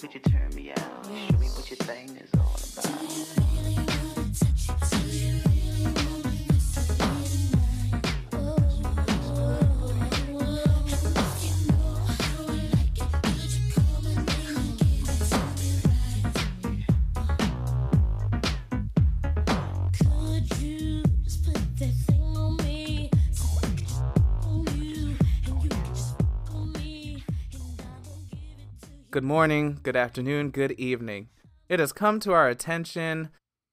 Would you turn me out? Show me what your thing is Good morning, good afternoon, good evening. It has come to our attention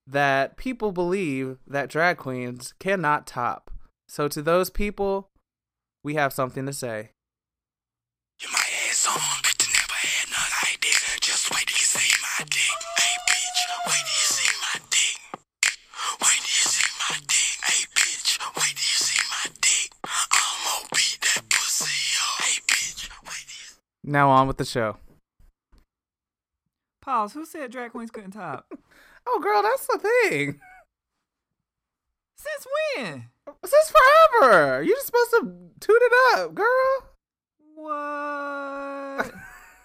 that people believe that drag queens cannot top. So, to those people, we have something to say. You my ass on, but you never had none like. Just wait till you see my dick. Hey, bitch, wait till you see my dick. Wait till you see my dick. Hey, bitch, wait till you see my dick. I'm gonna beat that pussy up. Hey, bitch, wait till you Now, on with the show. Pause. Who said drag queens couldn't top? Oh, girl, that's the thing. Since when? Since forever. You're just supposed to toot it up, girl. What?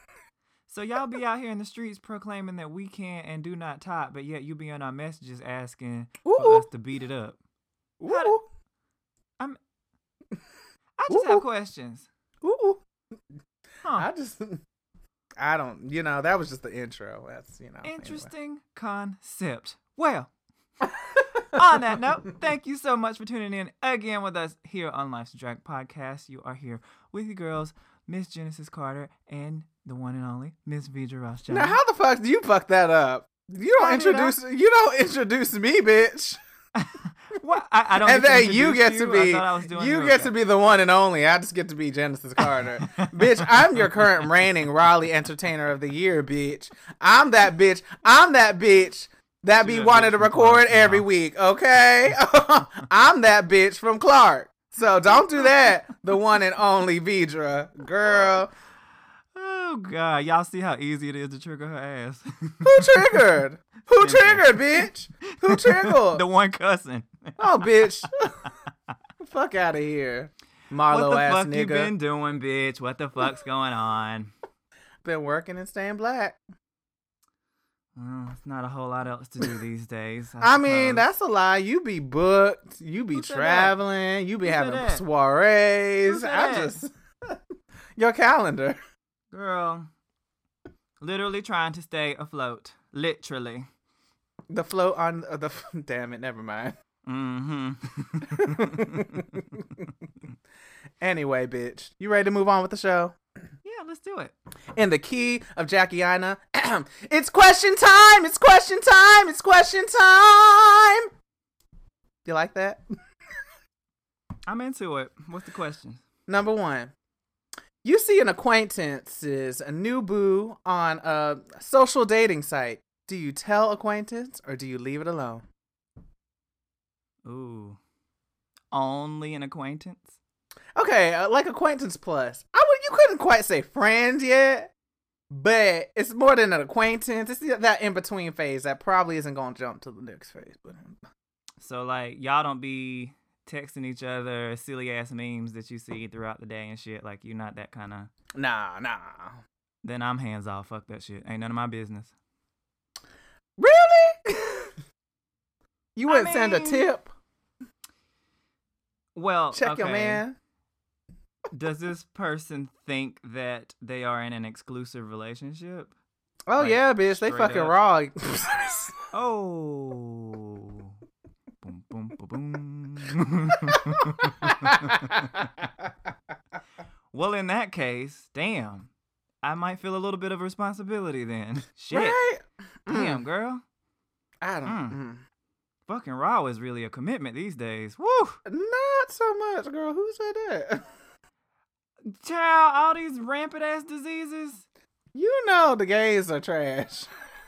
so y'all be out here in the streets proclaiming that we can and do not top, but yet you be on our messages asking for Ooh. us to beat it up. Ooh. I'm. I just Ooh. have questions. Ooh. Huh. I just, I don't, you know, that was just the intro. That's, you know. anyway. Interesting concept. Well, on that note, thank you so much for tuning in again with us here on Life's Drag Podcast. You are here with your girls, Miss Genesis Carter and the one and only Miss Vidra Rothschild. Now, how the fuck do you fuck that up? You don't introduce, you don't introduce me, bitch. What? I, I don't. and then you get to? Be thought I was doing you get to be the one and only. I just get to be Genesis Carter. bitch, I'm your current reigning Raleigh Entertainer of the Year, bitch. I'm that bitch. I'm that bitch that be wanted to record every huh? week, okay? I'm that bitch from Clark. So don't do that. The one and only Vidra. Girl. Oh God, y'all see how easy it is to trigger her ass. Who triggered? Who triggered, bitch? Who triggered? the one cussing. Oh, bitch. Fuck out of here. Marlo ass nigga. what the fuck you been doing, bitch? What the fuck's going on? been working and staying black. Well, it's not a whole lot else to do these days. I mean, that's a lie. You be booked. You be traveling. You be having soirees. I just your calendar. Girl. Literally trying to stay afloat. Literally. The float on uh, the. Damn it. Never mind. Mm-hmm. Anyway, bitch, you ready to move on with the show? yeah, let's do it. In the key of Jackie Ina, it's question time. It's question time. It's question time. Do you like that? I'm into it. What's the question? Number one, you see an acquaintance's a new boo on a social dating site. Do you tell acquaintance or do you leave it alone? Ooh. Only an acquaintance? Okay, uh, like acquaintance plus. I would you couldn't quite say friends yet, but it's more than an acquaintance. It's that in between phase that probably isn't going to jump to the next phase. But So like y'all don't be texting each other silly ass memes that you see throughout the day and shit. Like you're not that kind of. nah, nah. Then I'm hands off. Fuck that shit. Ain't none of my business. Really? you wouldn't send a tip? Well, Check your okay. man. Does this person think that they are in an exclusive relationship? Oh Like, yeah, bitch. They fucking up. raw. Oh. boom, boom, boom, boom. well, in that case, damn. I might feel a little bit of responsibility then. Shit. Right? Damn, Mm, girl. I don't. Mm. mm. Fucking raw is really a commitment these days. Woo! Not so much, girl. Who said that? Child, all these rampant ass diseases. You know the gays are trash.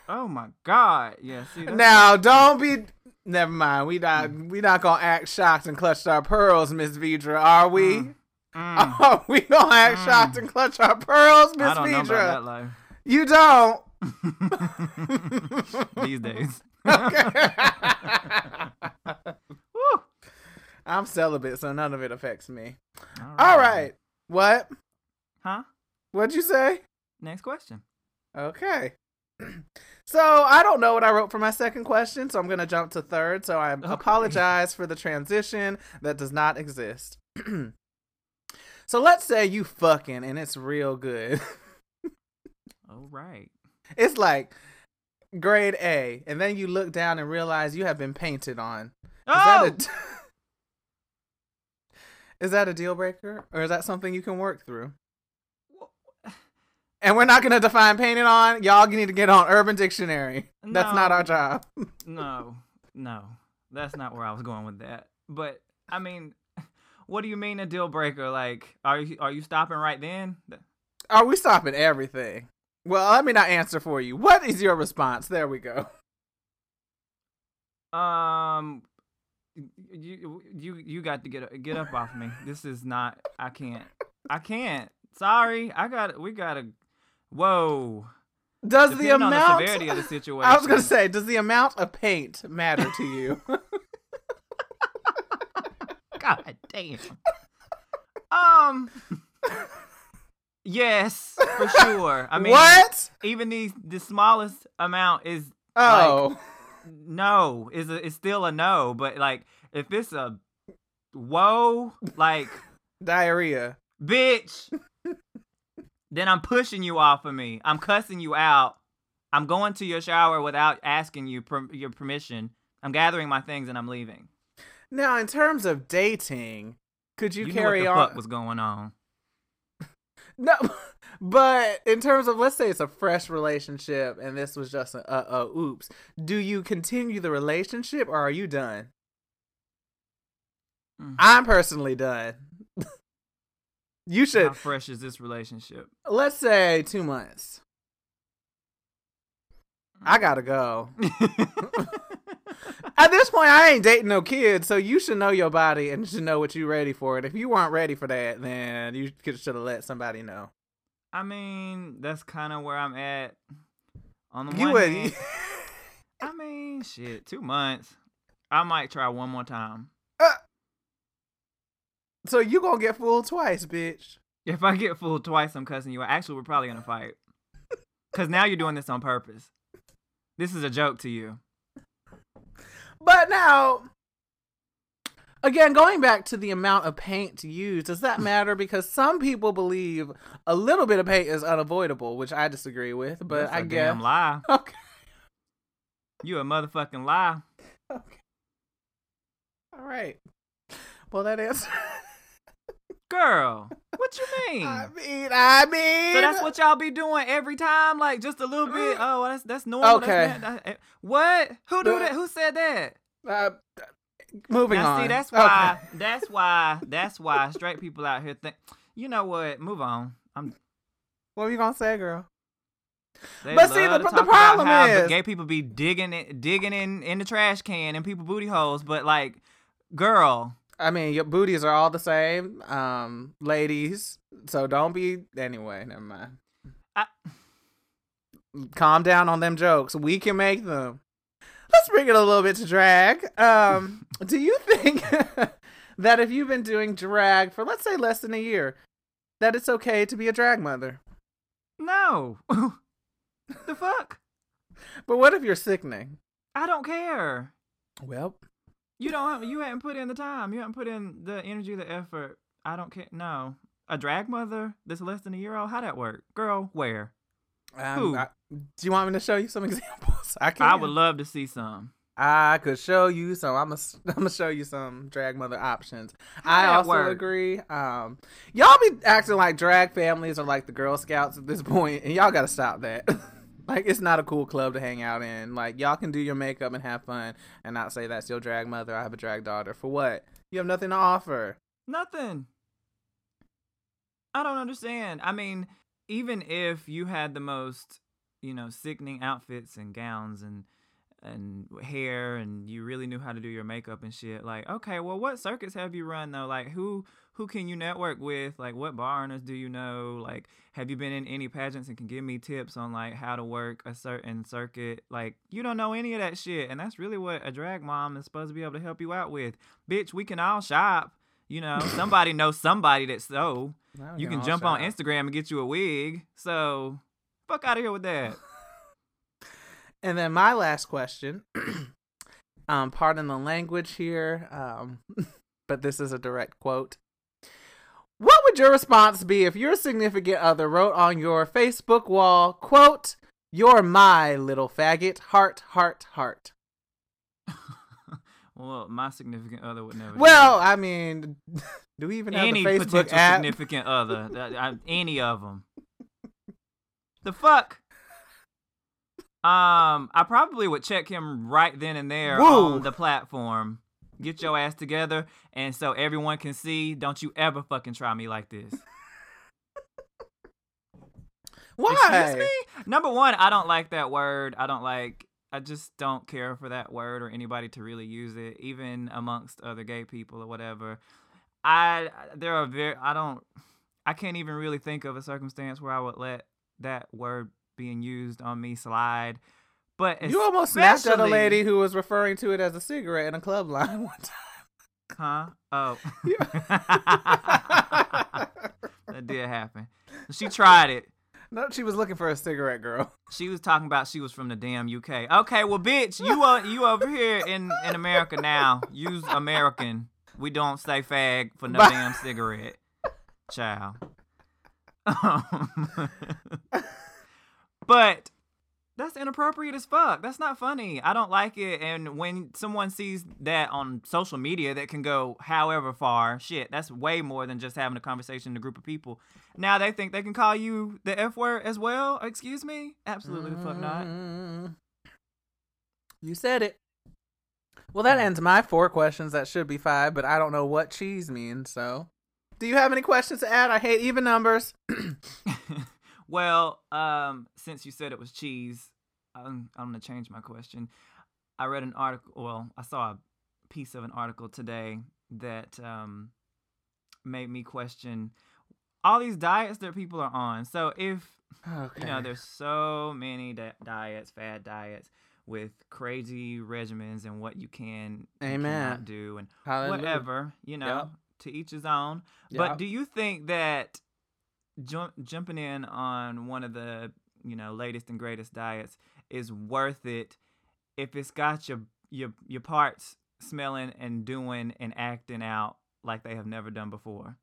Oh my god. Yeah, see Now, don't be. Never mind. We not. We not gonna act shocked and clutch our pearls, Miss Vidra. Are we? Mm. Mm. Are we gonna act Mm. shocked and clutch our pearls, Miss I don't know about that Vidra? life. You don't. these days. I'm celibate, so none of it affects me. All All right. What? Huh? What'd you say? Next question. Okay. So I don't know what I wrote for my second question, so I'm gonna jump to third. So I apologize for the transition that does not exist. so let's say you fucking and it's real good. All right. It's like grade A, and then you look down and realize you have been painted on. Is Oh, that a oh! Is that a deal breaker, or is that something you can work through? And we're not gonna define painted on. Y'all need to get on Urban Dictionary. That's not our job. no, no, that's not where I was going with that. But I mean, what do you mean a deal breaker? Like, are you are you stopping right then? Are we stopping everything? Well, let me not answer for you. What is your response? There we go. Um, you you you got to get get up off me. This is not. I can't. I can't. Sorry. I got. We gotta. Whoa. Does the Depending on amount? the severity of the situation. I was gonna say, does the amount of paint matter to you? God damn. Um. Yes, for sure. I mean, what? even the the smallest amount is Oh, no. Is a, is still a no. But like, if it's a whoa, like diarrhea. bitch, then I'm pushing you off of me. I'm cussing you out. I'm going to your shower without asking you per- your permission. I'm gathering my things and I'm leaving. Now, in terms of dating, could you, You, carry what on? fuck was going on. No, but in terms of let's say it's a fresh relationship and this was just a uh, uh oops. Do you continue the relationship or are you done? Mm. I'm personally done. You should. How fresh is this relationship? let's say 2 months. I mm. got to go. At this point I ain't dating no kids, so you should know your body and should know what you're ready for. And if you weren't ready for that, then you should have let somebody know. I mean, that's kind of where I'm at. On the You one would hand, I mean, shit, two months. I might try one more time. So you to get fooled twice, bitch. If I get fooled twice, I'm cussing you. Actually, we're probably gonna fight. Cause now you're doing this on purpose. This is a joke to you. But now, again, going back to the amount of paint used, does that matter? Because some people believe a little bit of paint is unavoidable, which I disagree with. But I guess. That's I a guess damn lie. okay, You a motherfucking lie. okay, all right. Well, that answer. Girl, what you mean? I mean, I mean. so that's what y'all be doing every time, like just a little bit. Oh, that's that's normal. that's Okay. not- that- what? Who do that? Who said that? Uh, moving now, on. see, that's why. Okay. That's why. That's why straight people out here think. You know what? Move on. I'm. What are you gonna say, girl? They But see, the- the problem how the is- gay people be digging it, digging in in the trash can and people booty holes. But like, girl, I mean, your booties are all the same, um, ladies. So don't be. Anyway, never mind. I, calm down on them jokes. We can make them. Let's bring it a little bit to drag. Um, do you think that if you've been doing drag for let's say less than a year, that it's okay to be a drag mother? no. the fuck? But what if you're sickening? I don't care. Well, You don't. You haven't put in the time. You haven't put in the energy, the effort. I don't care. No, a drag mother that's less than a year old. How that work, girl? Where? um, Who? I- do you want me to show you some examples? I can. I would love to see some. I could show you some. I'm gonna I'm show you some drag mother options. I also work? agree. Um, y'all be acting like drag families are like the Girl Scouts at this point, and y'all gotta stop that. like it's not a cool club to hang out in. Like y'all can do your makeup and have fun, and not say that's your drag mother. I have a drag daughter. For what? You have nothing to offer. Nothing. I don't understand. I mean, even if you had the most, you know, sickening outfits and gowns and and hair and you really knew how to do your makeup and shit, like, okay, well what circuits have you run though? Like who who can you network with? Like what bar owners do you know? Like have you been in any pageants and can give me tips on like how to work a certain circuit? Like you don't know any of that shit. And that's really what a drag mom is supposed to be able to help you out with. Bitch, we can all shop. You know, somebody knows somebody that's so. You can jump on. Instagram and get you a wig. So Fuck out of here with that. And then my last question, um, pardon the language here, um, but this is a direct quote. What would your response be if your significant other wrote on your Facebook wall, quote, You're my little faggot, heart, heart, heart? Well, my significant other would never. Well, I mean, do we even have any the Facebook potential app? significant other, any of them. The fuck. Um, I probably would check him right then and there Woo. on the platform. Get your ass together, and so everyone can see. Don't you ever fucking try me like this. Why? Excuse me? Number one, I don't like that word. I don't like. I just don't care for that word or anybody to really use it, even amongst other gay people or whatever. I there are very. I don't. I can't even really think of a circumstance where I would let that word being used on me slide. But You almost snapped at a lady who was referring to it as a cigarette in a club line one time. Huh? Oh. that did happen. She tried it. no, she was looking for a cigarette, girl. She was talking about she was from the damn UK. Okay, well, bitch, you uh, you over here in in America now. Use American. We don't say fag for no Bye. damn cigarette, child. Um, but that's inappropriate as fuck. That's not funny. I don't like it. And when someone sees that on social media that can go however far, shit, that's way more than just having a conversation in a group of people. Now they think they can call you the F word as well? Excuse me? Absolutely the fuck not. Mm. You said it. Well, that ends my four questions. That should be five, but I don't know what cheese means. So, do you have any questions to add? I hate even numbers. well, um, since you said it was cheese, I'm, I'm gonna change my question. I read an article. Well, I saw a piece of an article today that um, made me question all these diets that people are on. So if Okay. you know, there's so many di- diets, fad diets with crazy regimens and what you can and Amen. cannot do and Hallelujah. whatever, you know, Yep. to each his own. Yep. But do you think that jump, jumping in on one of the, you know, latest and greatest diets is worth it if it's got your your your parts smelling and doing and acting out like they have never done before?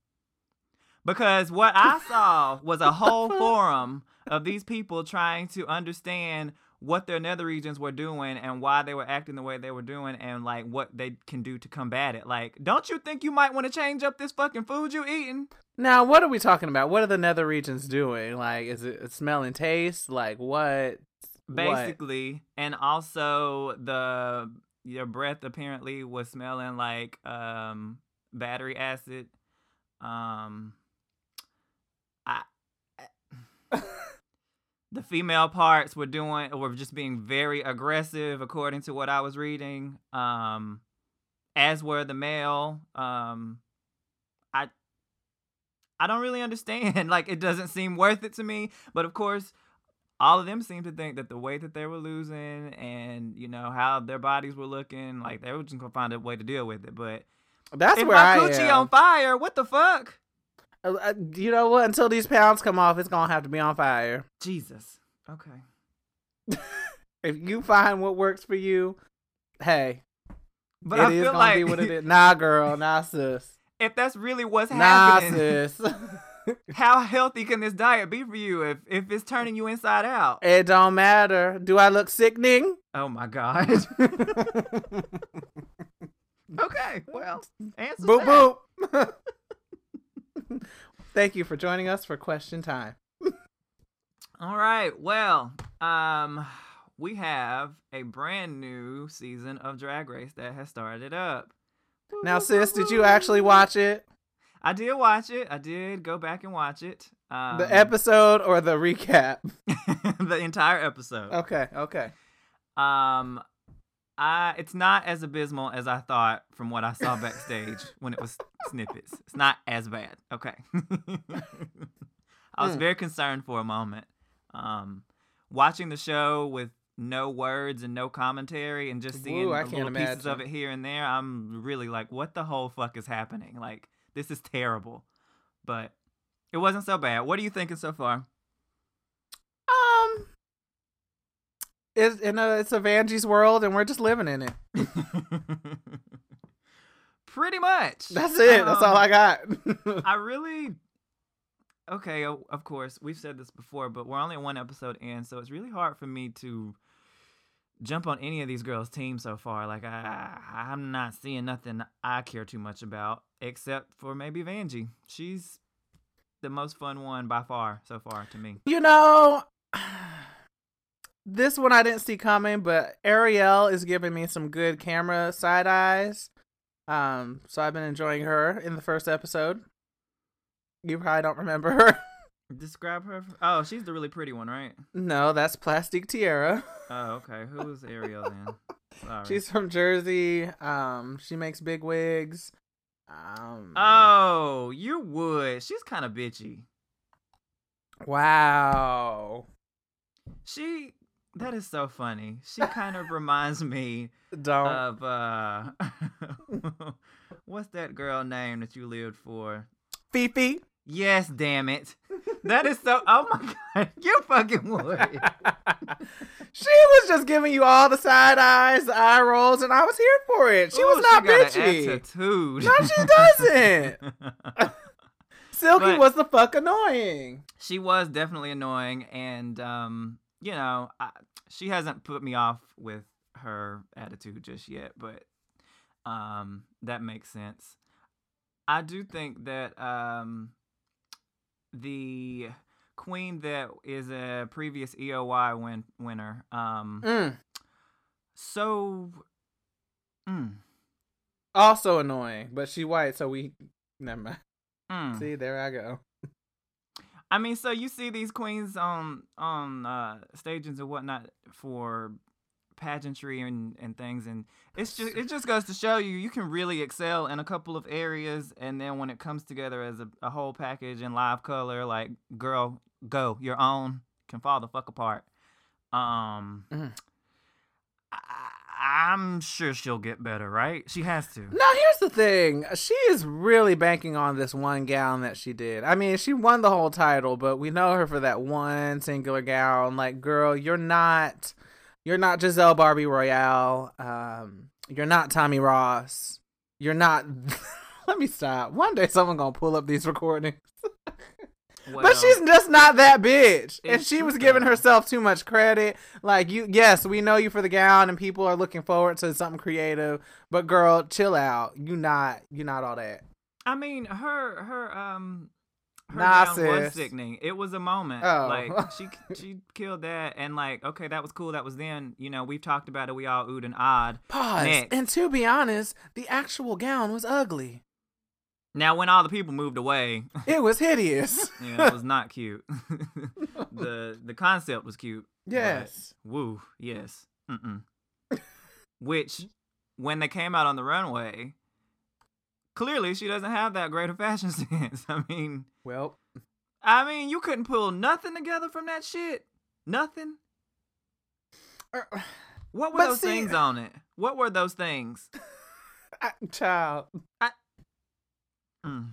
Because what I saw was a whole forum of these people trying to understand what their nether regions were doing and why they were acting the way they were doing and like what they can do to combat it. Like, don't you think you might want to change up this fucking food you eating? Now, what are we talking about? What are the nether regions doing? Like, is it smell and taste? Like, what? What? Basically, and also the your breath apparently was smelling like um battery acid. Um I the female parts were doing were just being very aggressive according to what I was reading. Um as were the male. Um I I don't really understand. Like it doesn't seem worth it to me. But of course, all of them seemed to think that the weight that they were losing and you know how their bodies were looking, like they were just gonna find a way to deal with it. But That's if where my I coochie am. on fire, what the fuck? Uh, uh, you know what? Until these pounds come off, it's gonna have to be on fire. Jesus. Okay. If you find what works for you, hey, But it I is feel gonna like be what it is. Nah, girl, nah, sis, if that's really what's nah, happening, sis. how healthy can this diet be for you if if it's turning you inside out? it don't matter. Do I look sickening? Oh my god. okay. Well, answer boop that. boop. Thank you for joining us for question time. All right. Well, um, we have a brand new season of Drag Race that has started up. Now, sis, did you actually watch it? I did watch it. I did go back and watch it. Um, The episode or the recap? the entire episode. Okay, okay. Um, I it's not as abysmal as I thought from what I saw backstage when it was snippets. It's not as bad. Okay. I was Hmm. very concerned for a moment. Um, watching the show with no words and no commentary and just seeing Ooh, I the can't little pieces of it here and there, I'm really like, what the whole fuck is happening? Like, this is terrible. But it wasn't so bad. What are you thinking so far? Um it's in a it's a Vanjie's world, and we're just living in it. Pretty much. That's it. That's all Um, I got. I really. Okay, of course, we've said this before, but we're only one episode in, so it's really hard for me to jump on any of these girls' teams so far. Like, I, I'm not seeing nothing I care too much about, except for maybe Vanjie. She's the most fun one by far so far to me. you know, this one I didn't see coming, but Ariel is giving me some good camera side eyes. Um, so I've been enjoying her in the first episode. You probably don't remember her. Describe her. f- Oh, she's the really pretty one, right? no, that's Plastique Tiara. Oh, okay. Who's Ariel then? Sorry. She's from Jersey. Um, she makes big wigs. Um, Oh, you would. She's kind of bitchy. wow. She that is so funny. She kind of reminds me Don't. of uh what's that girl name that you lived for? Fifi. Yes, damn it. That is so oh my god. You fucking would. she was just giving you all the side eyes, the eye rolls, and I was here for it. She Ooh, was not an bitchy. attitude. No, she doesn't. Silky But- was the fuck annoying. she was definitely annoying and um you know I, she hasn't put me off with her attitude just yet but um that makes sense i do think that um the queen that is a previous eoy win- winner um Mm. so mm, Also annoying, but she white, so we never mind. mm. See, there I go. I mean, so you see these queens on on uh, stages and whatnot for pageantry and, and things, and it's just it just goes to show you you can really excel in a couple of areas, and then when it comes together as a, a whole package in live color, like girl, go your own can fall the fuck apart. Um, Mhm. I, I'm sure she'll get better, right? She has to. Now here's the thing. She is really banking on this one gown that she did. I mean, she won the whole title, but we know her for that one singular gown. Like, girl, you're not you're not Giselle Barbie Royale. Um, you're not Tommie Ross. You're not Let me stop. One day someone gonna pull up these recordings. but she's just not that bitch. And she was giving herself too much credit. Like you yes, we know you for the gown and people are looking forward to something creative. But girl, chill out. You not you not all that. I mean, her her um her Nah, gown was sickening. It was a moment. Oh. Like she she killed that, and like okay, that was cool. That was then. You know, we've talked about it. We all oohed and odd. Pause. Next. And to be honest, the actual gown was ugly. Now, when all the people moved away, It was hideous. yeah, it was not cute. the The concept was cute. yes. Woo. Yes. Mm-mm. Which, when they came out on the runway, clearly she doesn't have that great a fashion sense. I mean. Well, I mean, you couldn't pull nothing together from that shit. Nothing. er, What were those see- things on it? What were those things? I, child. Mm.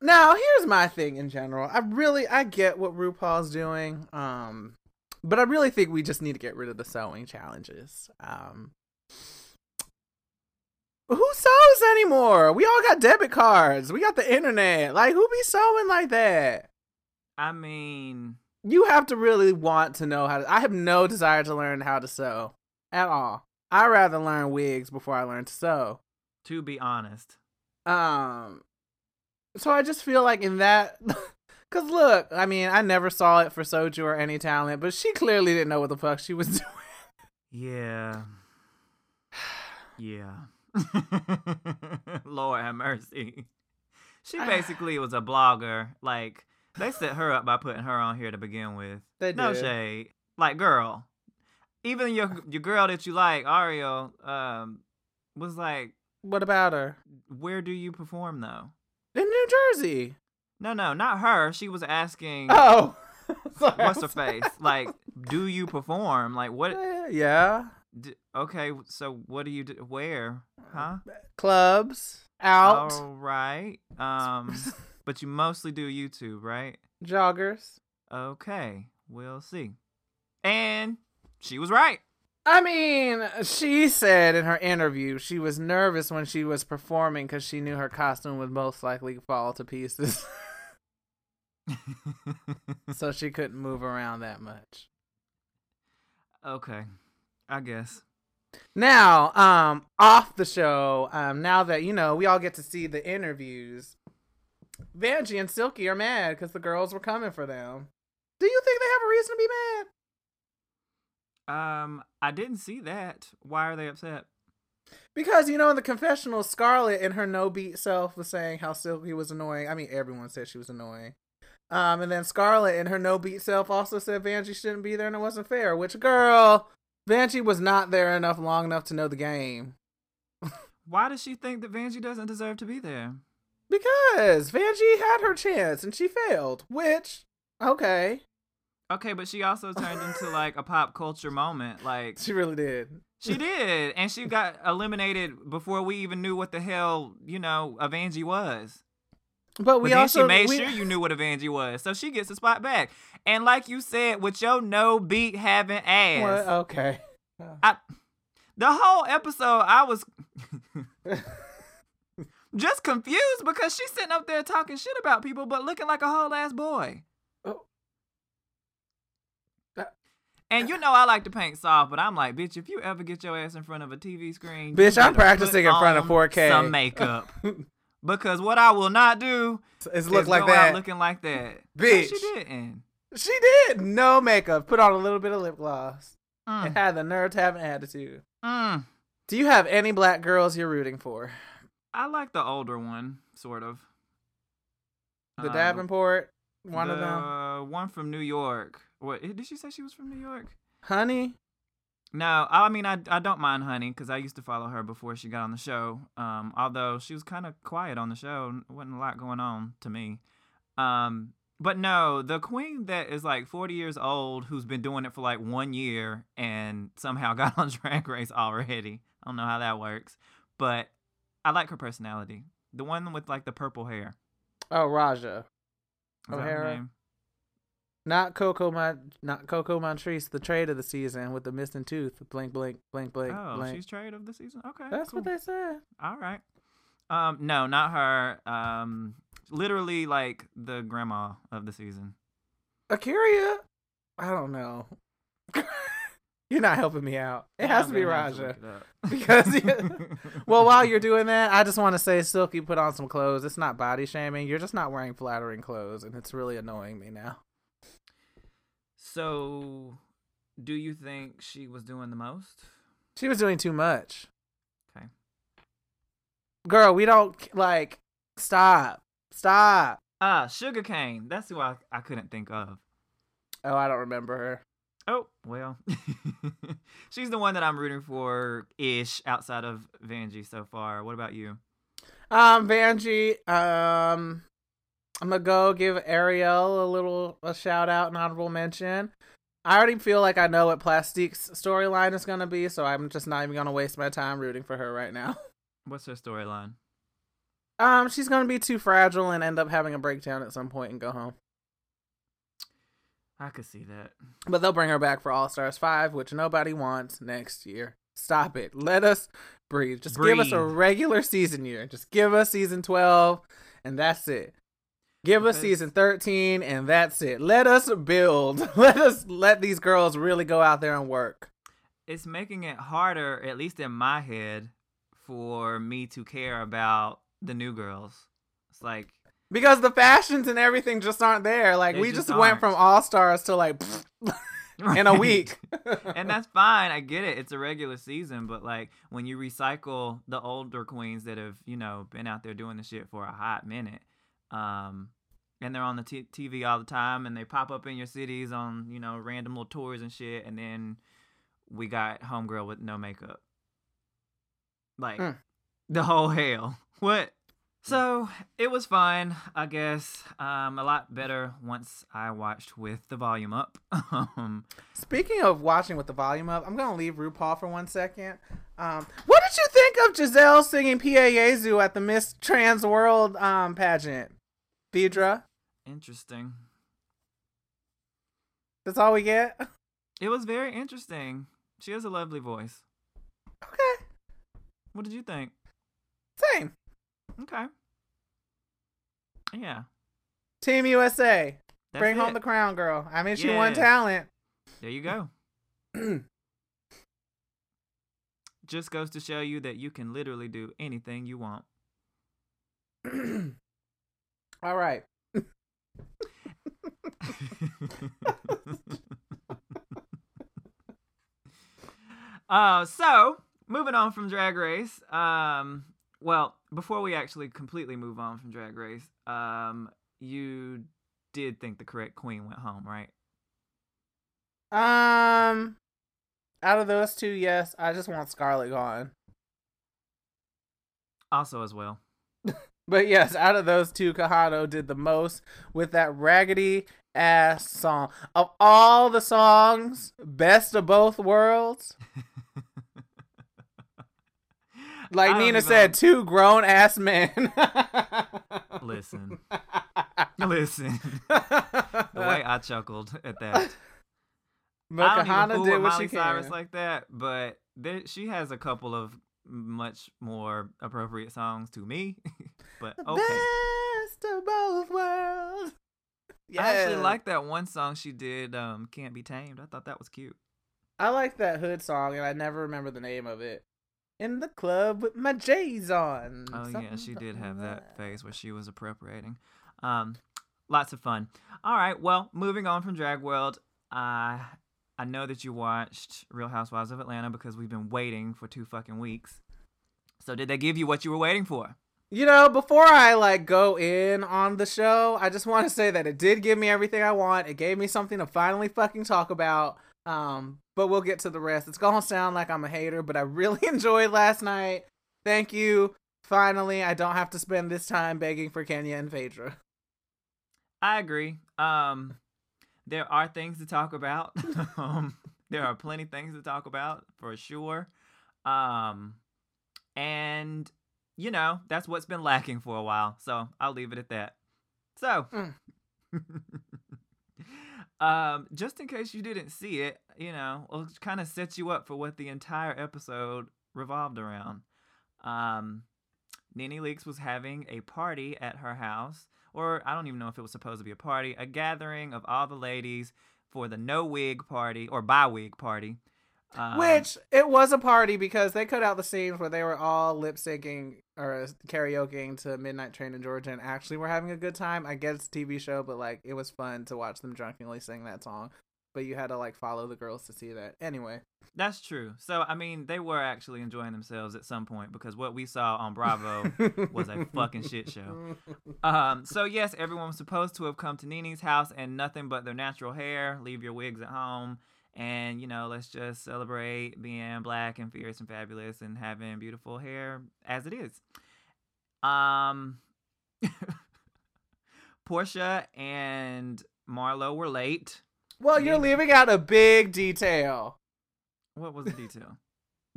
Now, here's my thing in general. I really I get what RuPaul's doing. Um but I really think we just need to get rid of the sewing challenges. Um Who sews anymore? We all got debit cards. We got the internet. Like who be sewing like that? I mean, You have to really want to know how to I have no desire to learn how to sew at all. I rather learn wigs before I learn to sew. to be honest, Um, so I just feel like in that, cause look, I mean, I never saw it for Soju or any talent, but she clearly didn't know what the fuck she was doing. yeah, yeah. Lord have mercy. She basically was a blogger. Like they set her up by putting her on here to begin with. They no did. shade. Like, girl, even your your girl that you like, Ariel, um, was like, What about her where do you perform though? in New Jersey? No, no, not her. She was asking, Oh, Sorry, what's her face? Like, do you perform? Like, what? Eh, Yeah, D- okay, so what do you do? Where? Huh? clubs out, All right. Um, but you mostly do YouTube, right? joggers. Okay, we'll see. And she was right. I mean, she said in her interview she was nervous when she was performing because she knew her costume would most likely fall to pieces. so she couldn't move around that much. okay, I guess. Now, um, off the show, um, now that you know we all get to see the interviews, Vanjie and Silky are mad because the girls were coming for them. Do you think they have a reason to be mad? Um, I didn't see that. Why are they upset? Because you know, in the confessional, Scarlet and her no beat self was saying how Silky was annoying. I mean, everyone said she was annoying. Um, and then Scarlet and her no beat self also said Vanjie shouldn't be there and it wasn't fair. Which girl, Vanjie was not there enough long enough to know the game. Why does she think that Vanjie doesn't deserve to be there? Because Vanjie had her chance and she failed. Which, okay, Okay, but she also turned into like a pop culture moment. Like she really did. she did, and she got eliminated before we even knew what the hell you know Avanji was. But we but also she made we- sure you knew what Avanji was, so she gets a spot back. And like you said, with your no beat having ass, What? Okay. I, the whole episode, I was just confused because she's sitting up there talking shit about people, but looking like a whole ass boy. Oh. That- And you know I like to paint soft, but I'm like, bitch, if you ever get your ass in front of a TV screen, Bitch, I'm practicing in front of 4K. Some makeup. because what I will not do is look like go out that. looking like that. No, Bitch. she didn't. She did no makeup. Put on a little bit of lip gloss. Mm, And had the nerve to have an attitude. mm. Do you have any black girls you're rooting for? I like the older one, sort of. The Um, Davenport, one of them. the One from New York. What did she say? She was from New York. Honey. No, I mean I I don't mind Honey because I used to follow her before she got on the show. Um, although she was kind of quiet on the show, wasn't a lot going on to me. Um, but no, the queen that is like forty years old, who's been doing it for like one year and somehow got on Drag Race already. I don't know how that works, but I like her personality. The one with like the purple hair. Oh, Ra'Jah. Is that her O'Hara? Not Coco Mon- not Coco Montrese, the trade of the season with the missing tooth. Blink, blink, blink, blink, Oh, blink. she's trade of the season. Okay, That's cool. what they said. All right. Um, no, not her. Um, literally like the grandma of the season. A'keria? I don't know. You're not helping me out. It has to be Ra'Jah. up. Because- Well, while you're doing that, I just want to say, Silky, put on some clothes. It's not body shaming. You're just not wearing flattering clothes, and it's really annoying me now. So, do you think she was doing the most? She was doing too much. Okay. Girl, we don't like. Stop. Stop. Ah, Shuga Cain. That's who I, I couldn't think of. Oh, I don't remember her. Oh well, she's the one that I'm rooting for ish outside of Vanjie so far. What about you? Um, Vanjie. Um, I'm gonna go give Ariel a little a shout out and honorable mention. I already feel like I know what Plastique's storyline is gonna be, so I'm just not even gonna waste my time rooting for her right now. What's her storyline? Um, she's gonna be too fragile and end up having a breakdown at some point and go home. I could see that. But they'll bring her back for All Stars 5, which nobody wants next year. Stop it. Let us breathe. Just give us a regular season year. Just give us season 12, and that's it. Give us season 13, and that's it. Let us build. Let us let these girls really go out there and work. It's making it harder, at least in my head, for me to care about the new girls. It's like Because the fashions and everything just aren't there. Like, we just just, went from All Stars to like in a week. and that's fine. I get it. It's a regular season, but like when you recycle the older queens that have, you know, been out there doing the shit for a hot minute, um, and they're on the t- TV all the time, and they pop up in your cities on, you know, random little tours and shit, and then we got homegirl with no makeup, like Mm. the whole hell. What? So it was fun, I guess. Um, a lot better once I watched with the volume up. um, Speaking of watching with the volume up, I'm gonna leave RuPaul for one second. Um, what did you think of Giselle singing Pie Jesu at the Miss Trans World um, pageant? Phaedra, interesting. that's all we get. It was very interesting. She has a lovely voice. Okay, What did you think? same. Okay. Yeah. Team USA, That's bring home the crown, girl. I mean, she won talent. There you go. Just goes to show you that you can literally do anything you want. All right. uh, so moving on from Drag Race. Um, well, before we actually completely move on from Drag Race, um, you did think the correct queen went home, right? Um, out of those two, yes, I just want Scarlet gone. Also, as well. But yes, out of those two, Kahanna did the most with that raggedy ass song. Of all the songs, best of both worlds. Like Nina said, two grown ass men. Listen, listen. the way I chuckled at that. But I don't even fool did with what Miley Cyrus can. like that, but there, she has a couple of much more appropriate songs to me. but The okay, Best of both worlds. Yeah. I actually like that one song she did, um, "Can't Be Tamed." I thought that was cute. I like that hood song, and I never remember the name of it. In the club with my J's on. Oh yeah, she did have that like- phase where she was appropriating. Um, lots of fun. All right, well, moving on from Drag World, uh, I know that you watched Real Housewives of Atlanta because we've been waiting for two fucking weeks. So did they give you what you were waiting for? You know, before I like go in on the show, I just want to say that it did give me everything I want. It gave me something to finally fucking talk about. Um, but we'll get to the rest. It's gonna sound like I'm a hater, but I really enjoyed last night. Thank you. Finally, I don't have to spend this time begging for Kenya and Phaedra. I agree. Um, there are things to talk about. um, there are plenty things to talk about for sure. Um, and you know that's what's been lacking for a while. So I'll leave it at that. So, Mm. um, just in case you didn't see it, you know, it'll kind of set you up for what the entire episode revolved around. Um, Nene Leakes was having a party at her house, or I don't even know if it was supposed to be a party, a gathering of all the ladies for the no wig party or bi wig party. Um, Which it was a party because they cut out the scenes where they were all lip syncing or karaokeing to Midnight Train in Georgia and actually were having a good time. I guess TV show, but like it was fun to watch them drunkenly sing that song. But you had to like follow the girls to see that. Anyway. that's true. So I mean, they were actually enjoying themselves at some point because what we saw on Bravo was a fucking shit show. Um, so yes, everyone was supposed to have come to Nene's house and nothing but their natural hair. Leave your wigs at home, and you know, let's just celebrate being black and fierce and fabulous and having beautiful hair as it is. Um, Porsha and Marlo were late. Well, you're leaving out a big detail. What was the detail?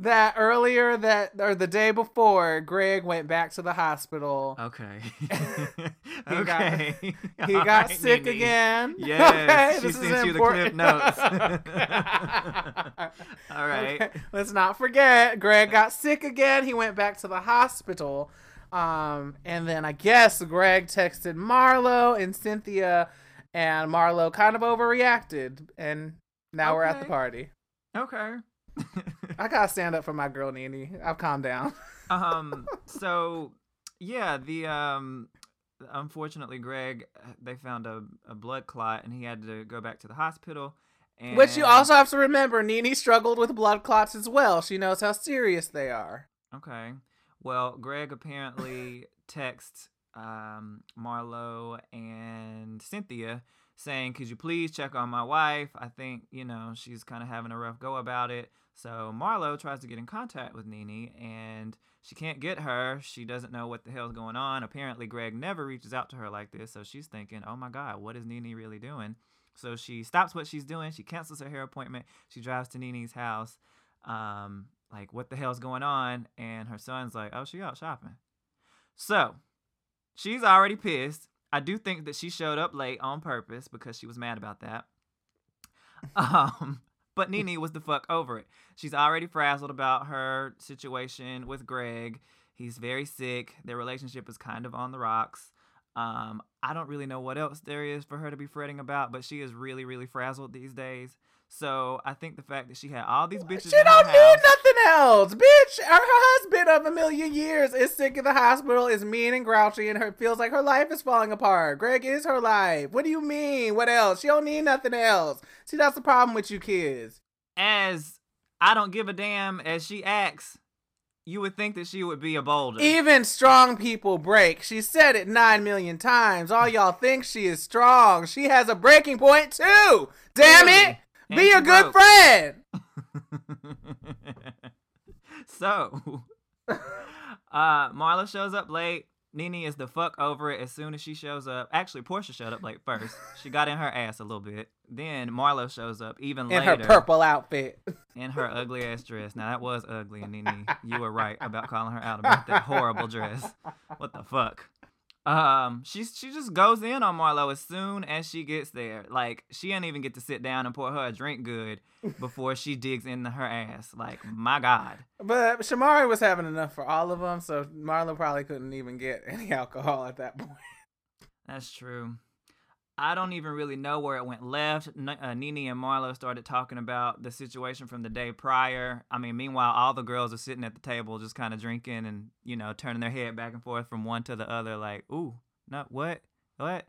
That earlier that or the day before, Greg went back to the hospital. Okay. He got- okay. He All got right, sick Nene. again. Yes, she this sent you the clip notes. All right. Okay, Let's not forget, Greg got sick again. He went back to the hospital. Um, and then I guess Greg texted Marlo and Cynthia, and Marlo kind of overreacted. And now we're at the party. Okay. I gotta stand up for my girl Nene. I've calmed down. um. So, yeah. The um. Unfortunately, Greg, they found a, a blood clot, and he had to go back to the hospital. And Which you also have to remember, Nene struggled with blood clots as well. She knows how serious they are. Okay. Well, Greg apparently texts um, Marlo and Cynthia saying, Could you please check on my wife? I think, you know, she's kind of having a rough go about it. So Marlo tries to get in contact with Nene and she can't get her. She doesn't know what the hell's going on. Apparently, Greg never reaches out to her like this. So she's thinking, Oh my God, what is Nene really doing? So she stops what she's doing. She cancels her hair appointment. She drives to Nene's house. Um, like, what the hell's going on? And her son's like, oh, she out shopping. So she's already pissed. I do think that she showed up late on purpose because she was mad about that. Um, but Nene was the fuck over it. She's already frazzled about her situation with Greg. He's very sick. Their relationship is kind of on the rocks. Um, I don't really know what else there is for her to be fretting about, but she is really, really frazzled these days. So I think the fact that she had all these bitches She don't need nothing else, bitch. Her husband of a million years is sick in the hospital, is mean and grouchy, and her feels like her life is falling apart. Greg is her life. What do you mean? What else? She don't need nothing else. See, that's the problem with you kids. as I don't give a damn as she acts, you would think that she would be a boulder. Even strong people break. She said it nine million times. All y'all think she is strong. She has a breaking point too. Damn it! And Be a good broke. friend. so, uh, Marlo shows up late. Nene is the fuck over it as soon as she shows up. Actually, Porsha showed up late first. She got in her ass a little bit. Then Marlo shows up even In later her purple outfit. in her ugly ass dress. Now that was ugly, and Nene, you were right about calling her out about that horrible dress. What the fuck? Um, she she just goes in on Marlo as soon as she gets there. Like she didn't even get to sit down and pour her a drink good before she digs into her ass. Like my god. But Shamari was having enough for all of them, so Marlo probably couldn't even get any alcohol at that point. That's true. I don't even really know where it went left. N- uh, Nene and Marlo started talking about the situation from the day prior. I mean, meanwhile, all the girls are sitting at the table just kind of drinking and, you know, turning their head back and forth from one to the other, like, ooh, not what? What?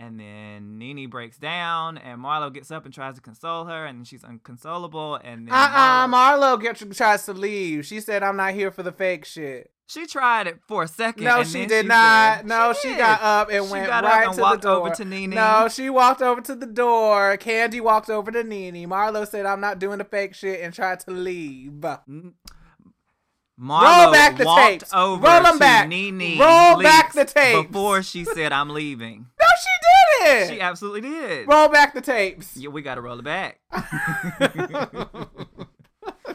And then Nene breaks down, and Marlo gets up and tries to console her, and she's unconsolable. And then Uh-uh, Marlo- Marlo gets, tries to leave. She said, I'm not here for the fake shit. She tried it for a second. No, she did she not. said- no, she, did. got up and She went got right and to the door. over to Nene. No, she walked over to the door. Kandi walked over to Nene. Marlo said, I'm not doing the fake shit and tried to leave. Mm. Marlo Roll back the walked tapes. over Roll 'em to back. Nene Roll back the tapes. before she said I'm leaving. No, she didn't. She absolutely did. Roll back the tapes. Yeah, we gotta roll it back.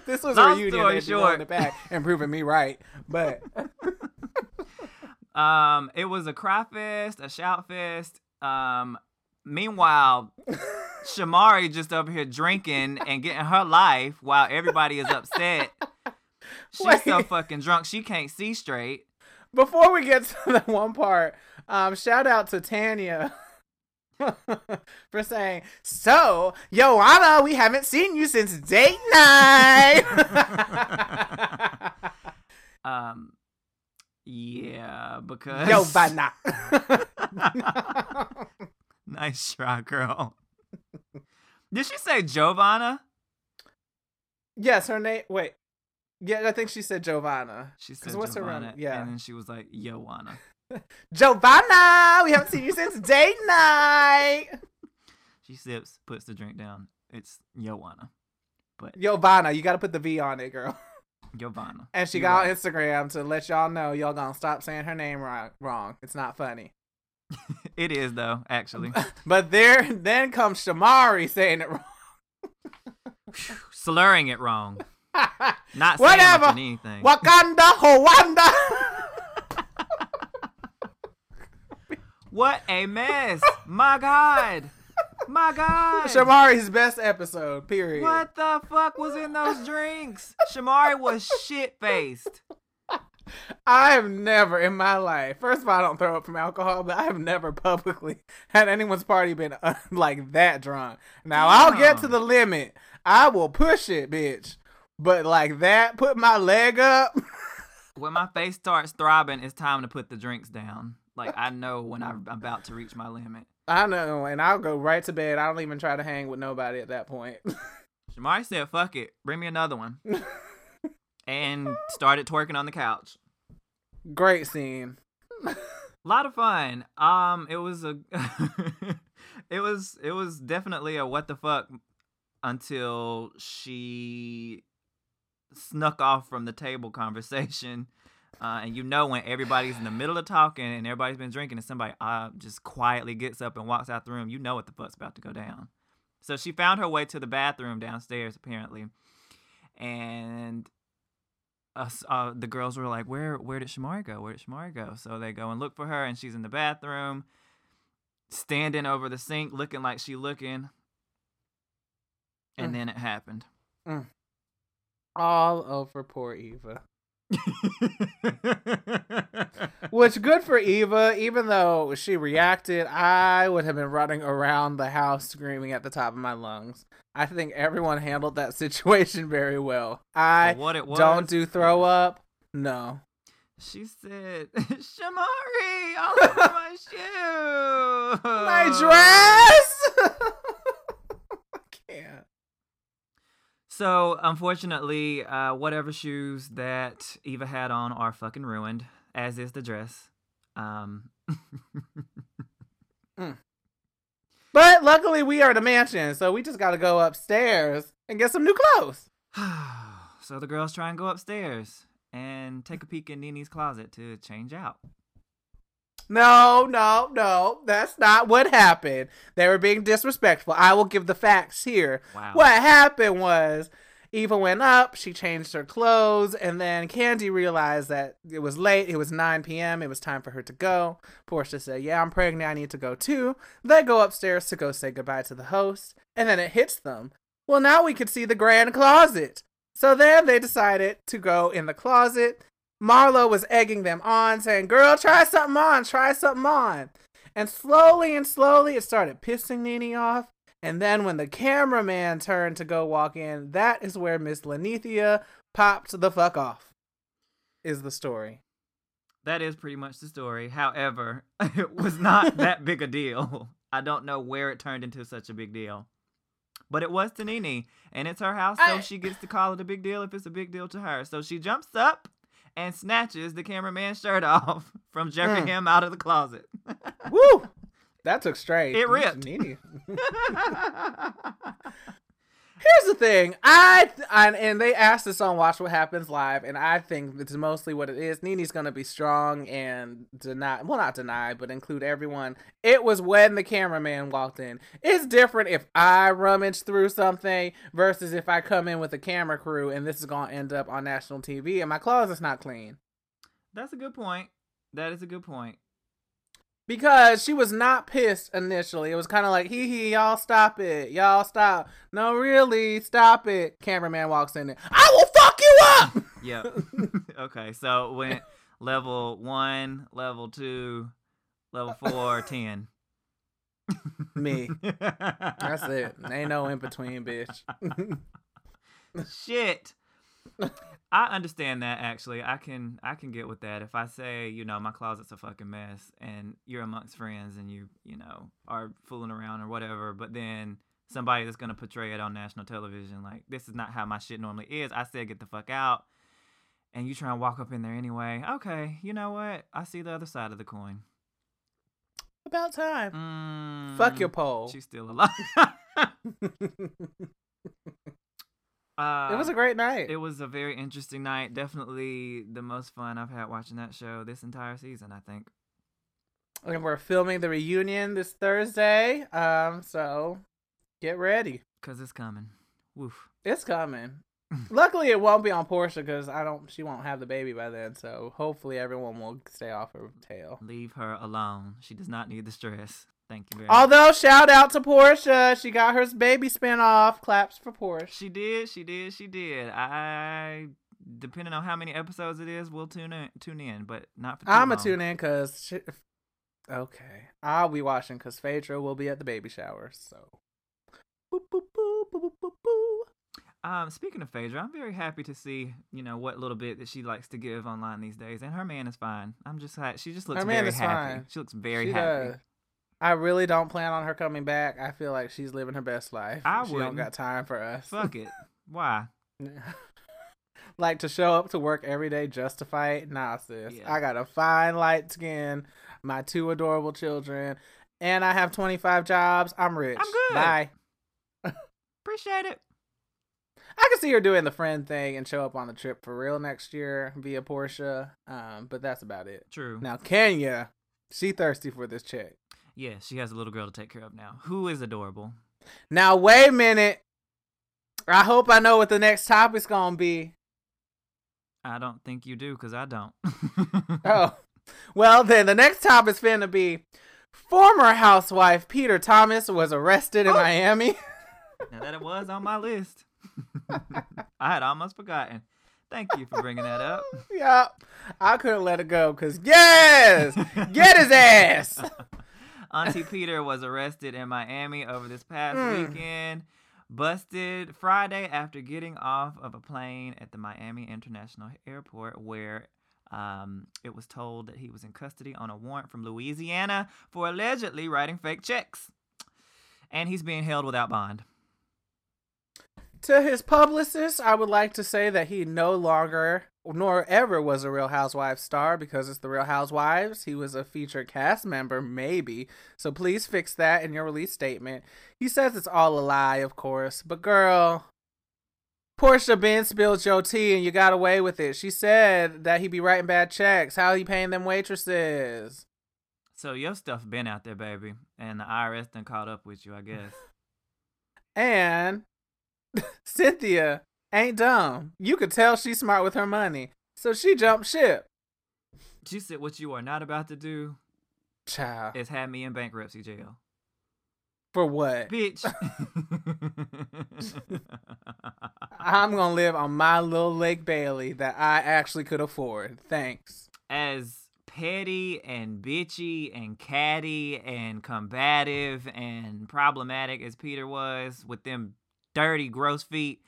this was Long a reunion. story They'd short. it back and proving me right. But Um, it was a cry fest, a shout fest. Um, meanwhile, Shamari just over here drinking and getting her life while everybody is upset. She's so fucking drunk she can't see straight. before we get to that one part, um, shout out to Tanya for saying, "So, Joanna, we haven't seen you since date night." Um, yeah, because Giovanna. nice try, girl. Did she say Giovanna? yes, her name. Wait. Yeah, I think she said Giovanna. She said what's her Giovanna, run- yeah. and then she was like Joanna. Giovanna, we haven't seen you since date night. She sips, puts the drink down. It's Joanna, but Giovanna, you got to put the V on it, girl. Giovanna. And she got right. on Instagram to let y'all know y'all gonna stop saying her name wrong. Wrong. It's not funny. It is though, actually. But there, then comes Shamari saying it wrong. Slurring it wrong. Not saying Whatever. anything. Wakanda, Hawanda. What a mess! My God! My God! Shamari's best episode. Period. What the fuck was in those drinks? Shamari was shit faced. I have never in my life. First of all, I don't throw up from alcohol, but I have never publicly had anyone's party been uh, like that drunk. Now I'll get to the limit. I will push it, bitch. But like that, put my leg up. When my face starts throbbing, it's time to put the drinks down. Like I know when I'm about to reach my limit. I know, and I'll go right to bed. I don't even try to hang with nobody at that point. Shamari said, "Fuck it, bring me another one," and started twerking on the couch. Great scene. A lot of fun. Um, it was a, it was it was definitely a what the fuck until she snuck off from the table conversation. Uh, and you know when everybody's in the middle of talking and everybody's been drinking and somebody uh, just quietly gets up and walks out the room, you know what the fuck's about to go down. So she found her way to the bathroom downstairs apparently, and us, uh, the girls were like, "Where, where did Shamari go? Where did Shamari go?" So they go and look for her, and she's in the bathroom, standing over the sink, looking like she looking. And Mm. then it happened. All over poor Eva. Which good for Eva, even though she reacted, I would have been running around the house screaming at the top of my lungs. I think everyone handled that situation very well. I what it was. don't do throw up. No. She said, Shamari, all over my shoe. My dress. I can't. So, unfortunately, uh, whatever shoes that Eva had on are fucking ruined, as is the dress. Um, But luckily we are at a mansion, so we just got to go upstairs and get some new clothes. so the girls try and go upstairs and take a peek in Nene's closet to change out. No, no, no. That's not what happened. They were being disrespectful. I will give the facts here. Wow. What happened was Eva went up, she changed her clothes, and then Kandi realized that it was late. It was 9 p.m. It was time for her to go. Porsha said, Yeah, I'm pregnant. I need to go too. They go upstairs to go say goodbye to the host, and then it hits them. Well, now we could see the grand closet. So then they decided to go in the closet. Marlo was egging them on, saying, Girl, try something on, try something on. And slowly and slowly it started pissing Nene off. And then when the cameraman turned to go walk in, that is where Miss Linnethia popped the fuck off. Is the story. That is pretty much the story. However, it was not that big a deal. I don't know where it turned into such a big deal. But it was to Nene, and it's her house, so I- she gets to call it a big deal if it's a big deal to her. So she jumps up and snatches the cameraman's shirt off from jerking Mm. him out of the closet. Woo! That took straight. It ripped. Here's the thing. I, and they asked us on Watch What Happens Live, and I think it's mostly what it is. Nene's gonna be strong and deny well not deny, but include everyone. It was when the cameraman walked in. It's different if I rummage through something versus if I come in with a camera crew and this is gonna end up on national TV and my closet's not clean. That's a good point. That is a good point. Because she was not pissed initially. It was kind of like, hee hee, y'all stop it. Y'all stop. No, really, stop it. Cameraman walks in there. I will fuck you up! Yep. okay, so it went level one, level two, level four, ten. Me. That's it. Ain't no in between, bitch. Shit. I understand that actually. I can I can get with that. If I say, you know, my closet's a fucking mess and you're amongst friends and you, you know, are fooling around or whatever, but then somebody that's gonna portray it on national television, like, this is not how my shit normally is. I said get the fuck out. And you try and walk up in there anyway. Okay, you know what? I see the other side of the coin. About time. Mm, Fuck your pole. She's still alive. uh, it was a great night. It was a very interesting night. Definitely the most fun I've had watching that show this entire season, I think. and we're filming the reunion this Thursday. Um, so get ready. Cause it's coming. Woof. It's coming. Luckily, it won't be on Porsha because I don't. She won't have the baby by then. So hopefully, everyone will stay off her tail. Leave her alone. She does not need the stress. Thank you very much. Although, shout out to Porsha. She got her baby spin off. Claps for Porsha. She did, she did, she did. I depending on how many episodes it is, we'll tune in tune in, but not for I'm long. to tune in because. She... Okay. I'll be watching because Phaedra will be at the baby shower. So. Boop, boop, boop, boop, boop, boop, boop. Um, speaking of Phaedra, I'm very happy to see, you know, what little bit that she likes to give online these days. And her man is fine. I'm just ha- she just looks Her man very is happy. fine. She looks very She happy. does. I really don't plan on her coming back. I feel like she's living her best life. I she wouldn't. don't got time for us. Fuck it. Why? like to show up to work every day just to fight? Nah, sis. Yeah. I got a fine light skin, my two adorable children, and I have 25 jobs. I'm rich. I'm good. Bye. Appreciate it. I can see her doing the friend thing and show up on the trip for real next year via Porsha. Um, but that's about it. True. Now Kenya, she thirsty for this check. Yeah, she has a little girl to take care of now, who is adorable. Now wait a minute. I hope I know what the next topic's gonna be. I don't think you do, cause I don't. Oh, well then the next topic's gonna be former housewife Peter Thomas was arrested in Oh. Miami. now that it was on my list, I had almost forgotten. Thank you for bringing that up. yeah, I couldn't let it go because yes, get his ass. Auntie Peter was arrested in Miami over this past Mm. weekend. Busted Friday after getting off of a plane at the Miami International Airport, where um, it was told that he was in custody on a warrant from Louisiana for allegedly writing fake checks. And he's being held without bond. To his publicist, I would like to say that he no longer nor ever was a Real Housewives star because it's the Real Housewives. He was a featured cast member, maybe. So please fix that in your release statement. He says it's all a lie, of course. But girl, Porsha Ben spilled your tea and you got away with it. She said that he'd be writing bad checks. How he paying them waitresses? So your stuff been out there, baby. And the IRS done caught up with you, I guess. And Cynthia ain't dumb. You could tell she's smart with her money. So she jumped ship. She said, What you are not about to do Child. is have me in bankruptcy jail. For what? Bitch. I'm gonna live on my little Lake Bailey that I actually could afford. Thanks. as petty and bitchy and catty and combative and problematic as Peter was with them dirty, gross feet,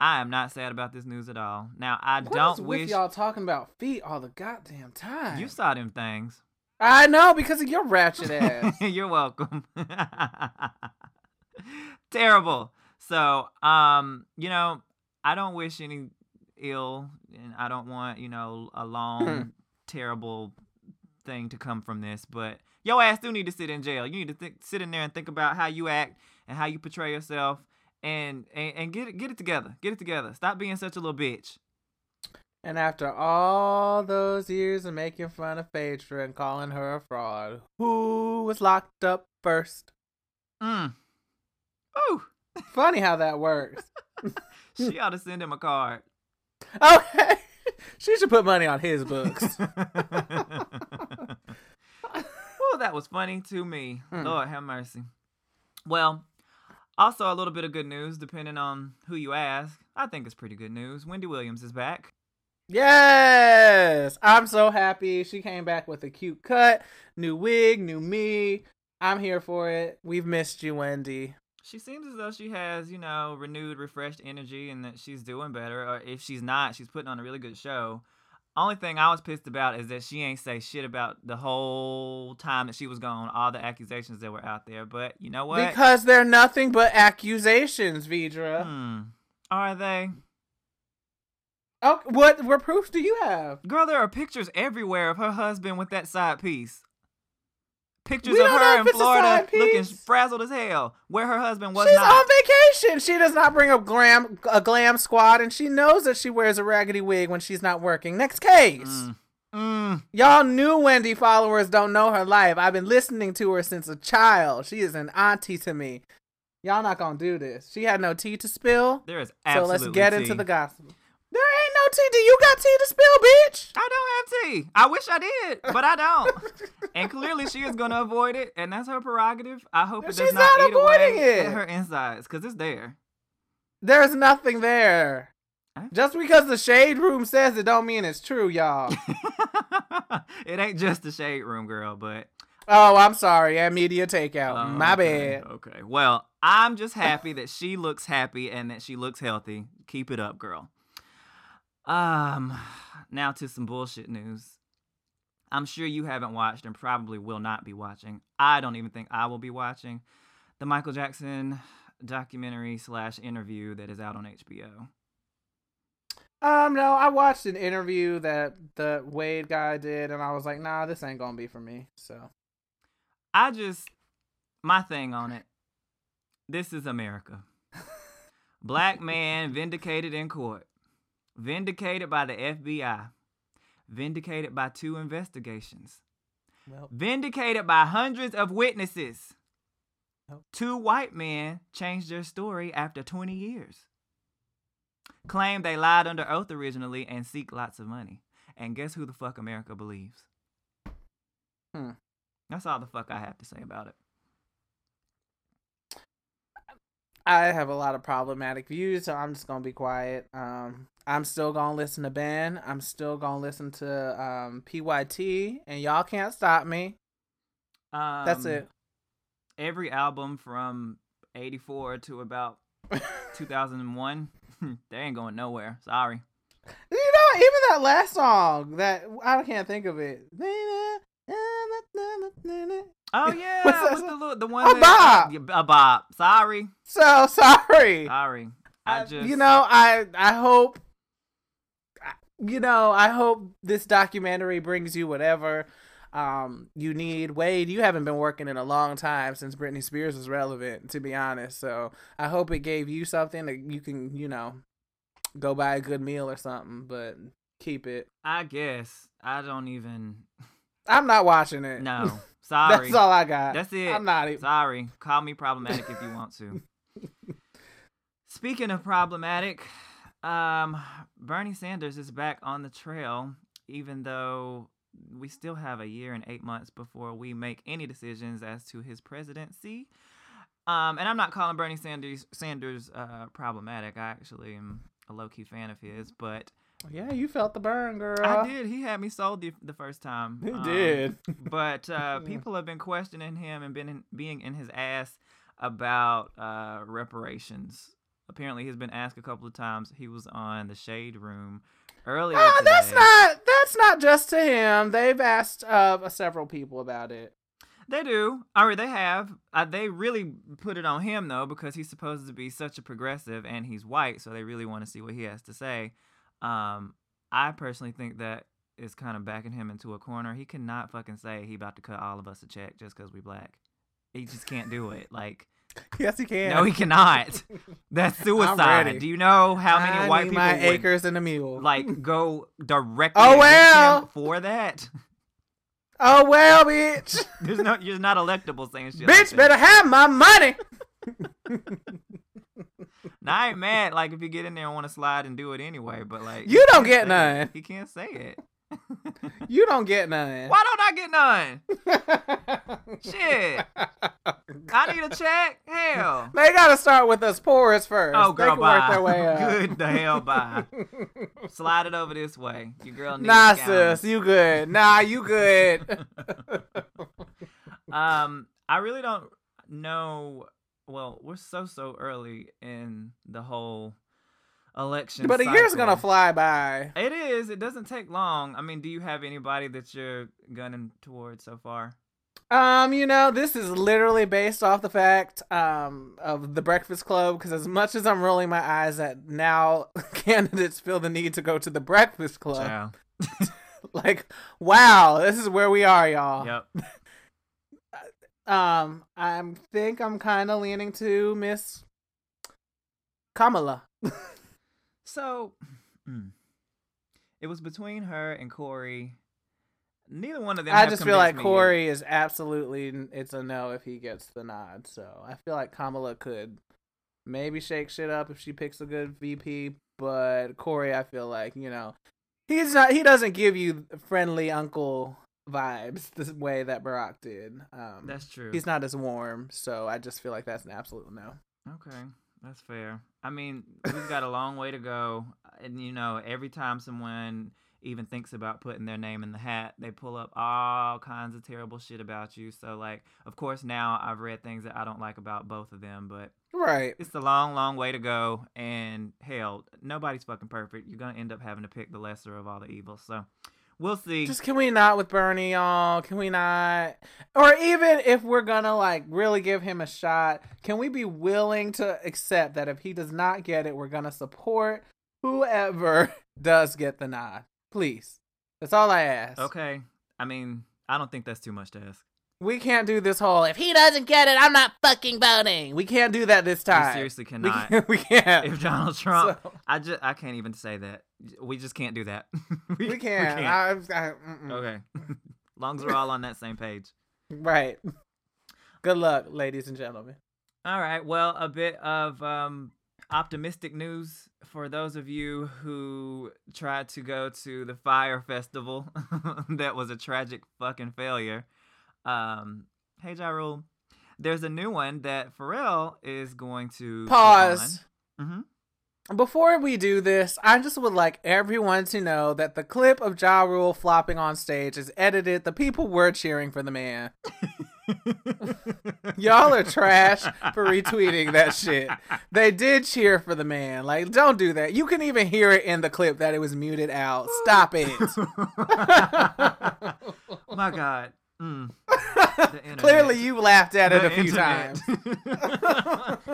I am not sad about this news at all. Now, I What don't wish y'all talking about feet all the goddamn time. you saw them things. I know because of your ratchet ass. You're welcome. Terrible. So, um, you know, I don't wish any ill, and I don't want you know a long, terrible thing to come from this. But your ass do need to sit in jail. You need to think, sit in there and think about how you act and how you portray yourself, and and, and get it get it together. Get it together. Stop being such a little bitch. and after all those years of making fun of Phaedra and calling her a fraud, who was locked up first? Mm. Ooh, Funny how that works. she ought to send him a card. Okay. she should put money on his books. well, that was funny to me. Hmm. Lord have mercy. Well, also a little bit of good news, depending on who you ask. I think it's pretty good news. Wendy Williams is back. Yes, I'm so happy. She came back with a cute cut, new wig, new me. I'm here for it. We've missed you, Wendy. She seems as though she has, you know, renewed, refreshed energy and that she's doing better. Or if she's not, she's putting on a really good show. Only thing I was pissed about is that she ain't say shit about the whole time that she was gone, all the accusations that were out there. But you know what? Because they're nothing but accusations, Vidra. hmm. Are they? Oh, what what proofs do you have? Girl, there are pictures everywhere of her husband with that side piece. Pictures We of her in Florida looking frazzled as hell, where her husband was She's not. on vacation. She does not bring a glam a glam squad, and she knows that she wears a raggedy wig when she's not working. Next case. Mm. Mm. Y'all new Wendy followers don't know her life. I've been listening to her since a child. She is an auntie to me. Y'all not gonna do this. She had no tea to spill. There is So let's get tea. into the gospel. No tea. Do you got tea to spill, bitch? I don't have tea. I wish I did, but I don't. and clearly, she is going to avoid it, and that's her prerogative. I hope it does She's not, not eat away avoiding it. at her insides, because it's there. There's nothing there. Just because the shade room says it don't mean it's true, y'all. it ain't just the shade room, girl, but oh, I'm sorry. And media takeout. Oh, My okay, bad. Okay. Well, I'm just happy that she looks happy and that she looks healthy. Keep it up, girl. Um, now to some bullshit news. I'm sure you haven't watched and probably will not be watching. I don't even think I will be watching the Michael Jackson documentary slash interview that is out on HBO. Um, no, I watched an interview that the Wade guy did, and I was like, nah, this ain't gonna be for me. So I just my thing on it. This is America. Black man vindicated in court. Vindicated by the FBI. Vindicated by two investigations. well, Vindicated by hundreds of witnesses. Two white men changed their story after 20 years. Claim they lied under oath originally and seek lots of money. And guess who the fuck America believes? Hmm. That's all the fuck I have to say about it. I have a lot of problematic views, so I'm just gonna be quiet. Um, I'm still gonna listen to Ben. I'm still gonna listen to um PYT, and y'all can't stop me. Um, That's it. Every album from '84 to about 2001, they ain't going nowhere. Sorry. You know, even that last song that I can't think of it. Oh yeah, What's that what's the the one? A that, bop. a bop. Sorry, So sorry. sorry. I I- just you know, I I hope, you know, I hope this documentary brings you whatever um you need. Wade, you haven't been working in a long time since Britney Spears was relevant, to be honest. So I hope it gave you something that you can, you know, go buy a good meal or something. But keep it. I guess I don't even. I'm not watching it. No, sorry. That's all I got. That's it. I'm not even. Sorry. Call me problematic if you want to. Speaking of problematic, um, Bernie Sanders is back on the trail, even though we still have a year and eight months before we make any decisions as to his presidency. Um, and I'm not calling Bernie Sanders Sanders uh, problematic. I actually am a low key fan of his, but Yeah, you felt the burn, girl. I did. He had me sold the, the first time. He Um, did. but uh, people have been questioning him and been in, being in his ass about uh, reparations. Apparently, he's been asked a couple of times. He was on the Shade Room earlier Oh, that's not that's not just to him. They've asked uh, several people about it. They do, or they have. Uh, they really put it on him though, because he's supposed to be such a progressive and he's white, so they really want to see what he has to say. Um, I personally think that is kind of backing him into a corner. He cannot fucking say he about to cut all of us a check just because we black. He just can't do it. Like, Yes, he can. no, he cannot. That's suicide. Do you know how many I white people my would acres and a mule. like go directly Oh, well. for that? oh well, bitch. There's no, you're not electable saying shit. like bitch that. better have my money. Now I ain't mad. Like if you get in there and want to slide and do it anyway, but like You don't get say it. none. He can't say it. You don't get none. Why don't I get none? Shit. I need a check. Hell. They gotta start with us poorest first. Oh, girl, work bye. their way up. Good the hell, bye. Slide it over this way. Your girl needs Nah, sis, you good. Nah, you good. Um, I really don't know. Well, we're so so early in the whole election. but a year's gonna fly by. It is. It doesn't take long. I mean, do you have anybody that you're gunning towards so far? Um, you know, this is literally based off the fact um of the Breakfast Club because as much as I'm rolling my eyes at now candidates feel the need to go to the Breakfast Club, like wow, this is where we are, y'all. Yep. Um, I think I'm kind of leaning to Miss Kamala. So, mm, it was between her and Cory. Neither one of them. I just feel like me yet. Cory is absolutely it's a no if he gets the nod. So I feel like Kamala could maybe shake shit up if she picks a good VP, but Cory, I feel like you know he's not he doesn't give you friendly uncle vibes the way that Barack did. Um, That's true. he's not as warm, so I just feel like that's an absolute no. Okay, that's fair. I mean, we've got a long way to go, and you know, every time someone even thinks about putting their name in the hat, they pull up all kinds of terrible shit about you. So, like, of course, now I've read things that I don't like about both of them, but Right. it's a long, long way to go. And hell, nobody's fucking perfect. You're gonna end up having to pick the lesser of all the evils. So, we'll see. Just can we not with Bernie, y'all? Can we not? Or even if we're gonna like really give him a shot, can we be willing to accept that if he does not get it, we're gonna support whoever does get the nod? Please. That's all I ask. okay. I mean, I don't think that's too much to ask. We can't do this whole if he doesn't get it, I'm not fucking voting. We can't do that this time. We seriously We cannot. can't. We can't. if Donald Trump, So- I just I can't even say that. We just can't do that. we can't. I, I, okay, long as we're all on that same page. Right. Good luck, ladies and gentlemen. All right. Well, a bit of um, optimistic news for those of you who tried to go to the Fyre Festival. that was a tragic fucking failure. Um, hey, Ja Rule. there's a new one that Pharrell is going to Pause. Mhm. Before we do this, I just would like everyone to know that the clip of Ja Rule flopping on stage is edited. The people were cheering for the man. Y'all are trash for retweeting that shit. They did cheer for the man. Like, don't do that. You can even hear it in the clip that it was muted out. Stop it. My God. Mm. Clearly, you laughed at it The a few internet. times.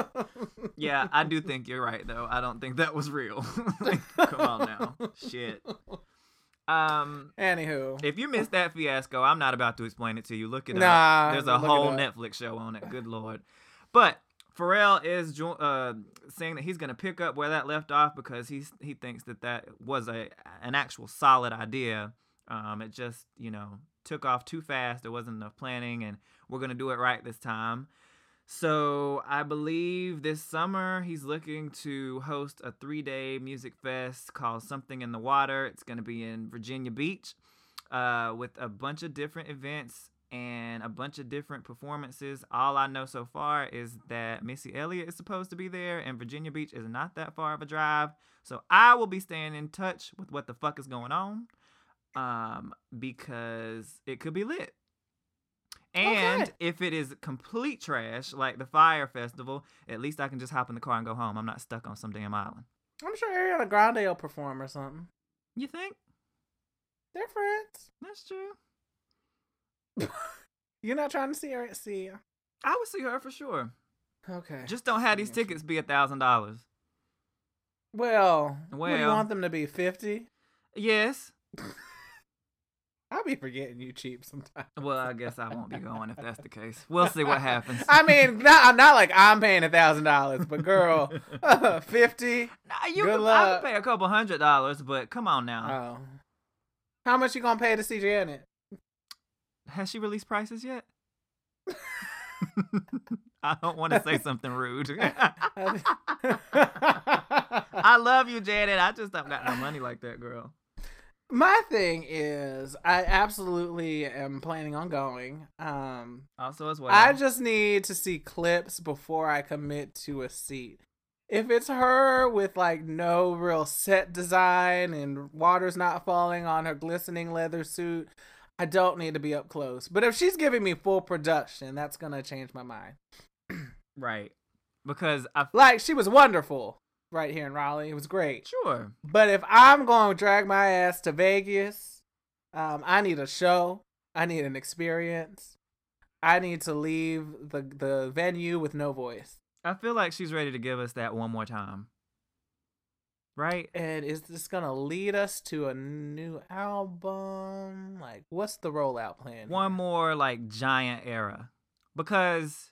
yeah, I do think you're right though. I don't think that was real. Like, come on now. Shit. Um Anywho, if you missed that fiasco, I'm not about to explain it to you. Look it Nah, up. There's a whole. Netflix show on it. Good lord. But Pharrell is uh, saying that he's going to pick up where that left off because he's he thinks that that was a an actual solid idea. Um, it just you know took off too fast. There wasn't enough planning, and we're going to do it right this time. So I believe this summer he's looking to host a three-day music fest called Something in the Water. It's going to be in Virginia Beach, uh, with a bunch of different events and a bunch of different performances. All I know so far is that Missy Elliott is supposed to be there, and Virginia Beach is not that far of a drive. So I will be staying in touch with what the fuck is going on, um, because it could be lit. And Okay. if it is complete trash, like the Fyre Festival, at least I can just hop in the car and go home. I'm not stuck on some damn island. I'm sure Ariana Grande will perform or something. You think? They're friends. That's true. You're not trying to see her see. her. I would see her for sure. Okay. Just don't have these tickets be a thousand dollars. well, do you want them to be? Fifty? Yes. I'll be forgetting you cheap sometimes. Well, I guess I won't be going if that's the case. We'll see what happens. I mean, not not like I'm paying a thousand dollars, but girl, fifty. Nah, you good I luck. could pay a couple hundred dollars, but come on now. Oh, how much you gonna pay to see Janet? Has she released prices yet? I don't want to say something rude. I love you, Janet. I just don't got no money like that, girl. My thing is, I absolutely am planning on going. Um, Also, as well. I just need to see clips before I commit to a seat. If it's her with like no real set design and water's not falling on her glistening leather suit, I don't need to be up close. But if she's giving me full production, that's gonna change my mind. right because I Like she was wonderful right here in Raleigh. It was great. sure But if I'm going to drag my ass to Vegas, um, I need a show. I need an experience. I need to leave the the venue with no voice. I feel like she's ready to give us that one more time. Right? And is this gonna lead us to a new album? Like, what's the rollout plan? One here? more like giant era. Because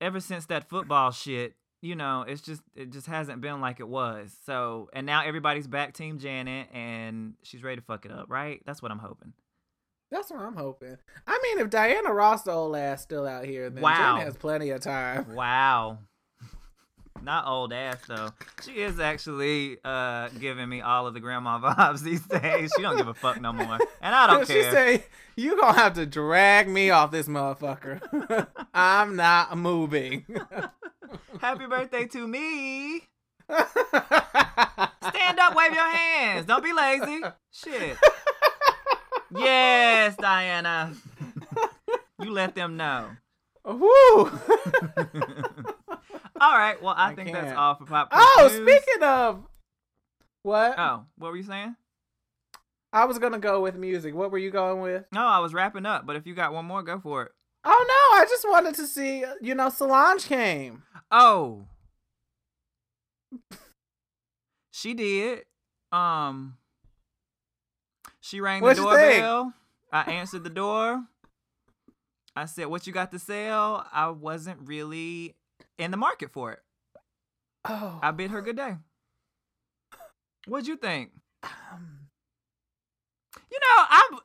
ever since that football shit, you know, it's just it just hasn't been like it was. So and now everybody's back team Janet and she's ready to fuck it up, right? That's what I'm hoping. That's what I'm hoping. I mean, if Diana Ross, the old ass, still out here, then Wow. Jen has plenty of time. Wow. Not old ass though. She is actually uh giving me all of the grandma vibes these days. She don't give a fuck no more. And I don't she care. She say, "You gonna have to drag me off this motherfucker. I'm not moving." Happy birthday to me. Stand up, wave your hands. Don't be lazy. Shit. Yes, Diana. You let them know. Woo! All right. Well, I, I think that's can't. all for pop. oh, news. speaking of what, Oh, what were you saying? I was gonna go with music. What were you going with? No, I was wrapping up. But if you got one more, go for it. Oh no, I just wanted to see. You know, Solange came. Oh. She did. Um She rang What'd the doorbell. I answered the door. I said, "What you got to sell?" I wasn't really in the market for it. Oh, I bid her good day. What'd you think? um, You know, I'm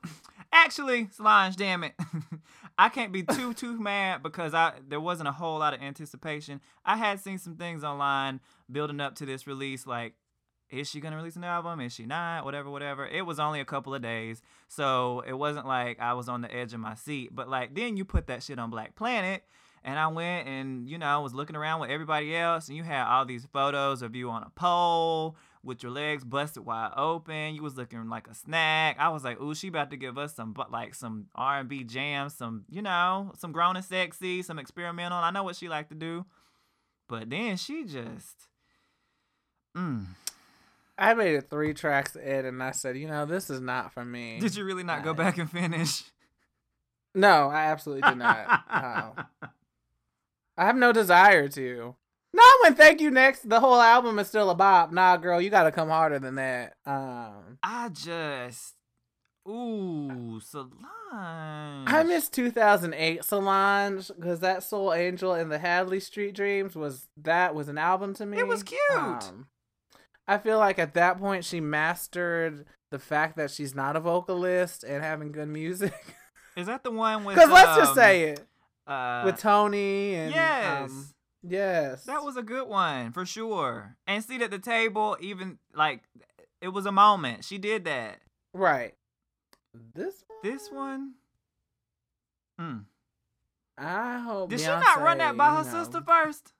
actually Solange. Damn it, I can't be too too mad because I there wasn't a whole lot of anticipation. I had seen some things online building up to this release, like is she gonna release an album? Is she not? Whatever, whatever. It was only a couple of days, so it wasn't like I was on the edge of my seat. But like then you put that shit on Black Planet, And I went and, you know, was looking around with everybody else, and you had all these photos of you on a pole with your legs busted wide open. You was looking like a snack. I was like, ooh, she about to give us some, but like some R and B jams, some, you know, some grown and sexy, some experimental. I know what she like to do, but then she just, mm. I made it three tracks in, and I said, you know, this is not for me. Did you really not go back and finish? No, I absolutely did not. I have no desire to. No, when Thank You Next, the whole album is still a bop. Nah, girl, you gotta come harder than that. Um, I just, ooh, Solange. I miss 2008 Solange because that Sol-Angel and the Hadley Street Dreams was that was an album to me. It was cute. Um, I feel like at that point she mastered the fact that she's not a vocalist and having good music. Is that the one with? Because let's just um, say it uh, with Tony and yes. um, yes, That was a good one for sure. And seat at the table, even like it was a moment. She did that. right. This one, This one, mm. I hope. did she not run that by her know- sister first?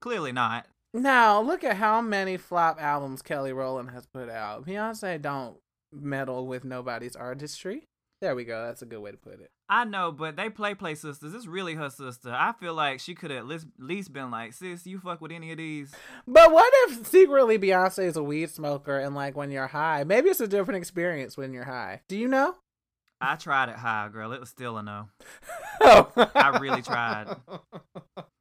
Clearly not. Now look at how many flop albums Kelly Rowland has put out. Beyonce don't meddle with nobody's artistry. There we go. That's a good way to put it. I know, but they play play sisters. It's really her sister. I feel like she could have at least, least been like, sis, you fuck with any of these. But what if secretly Beyonce is a weed smoker and like when you're high, maybe it's a different experience when you're high. Do you know? I tried it high, girl. It was still a no. Oh, I really tried.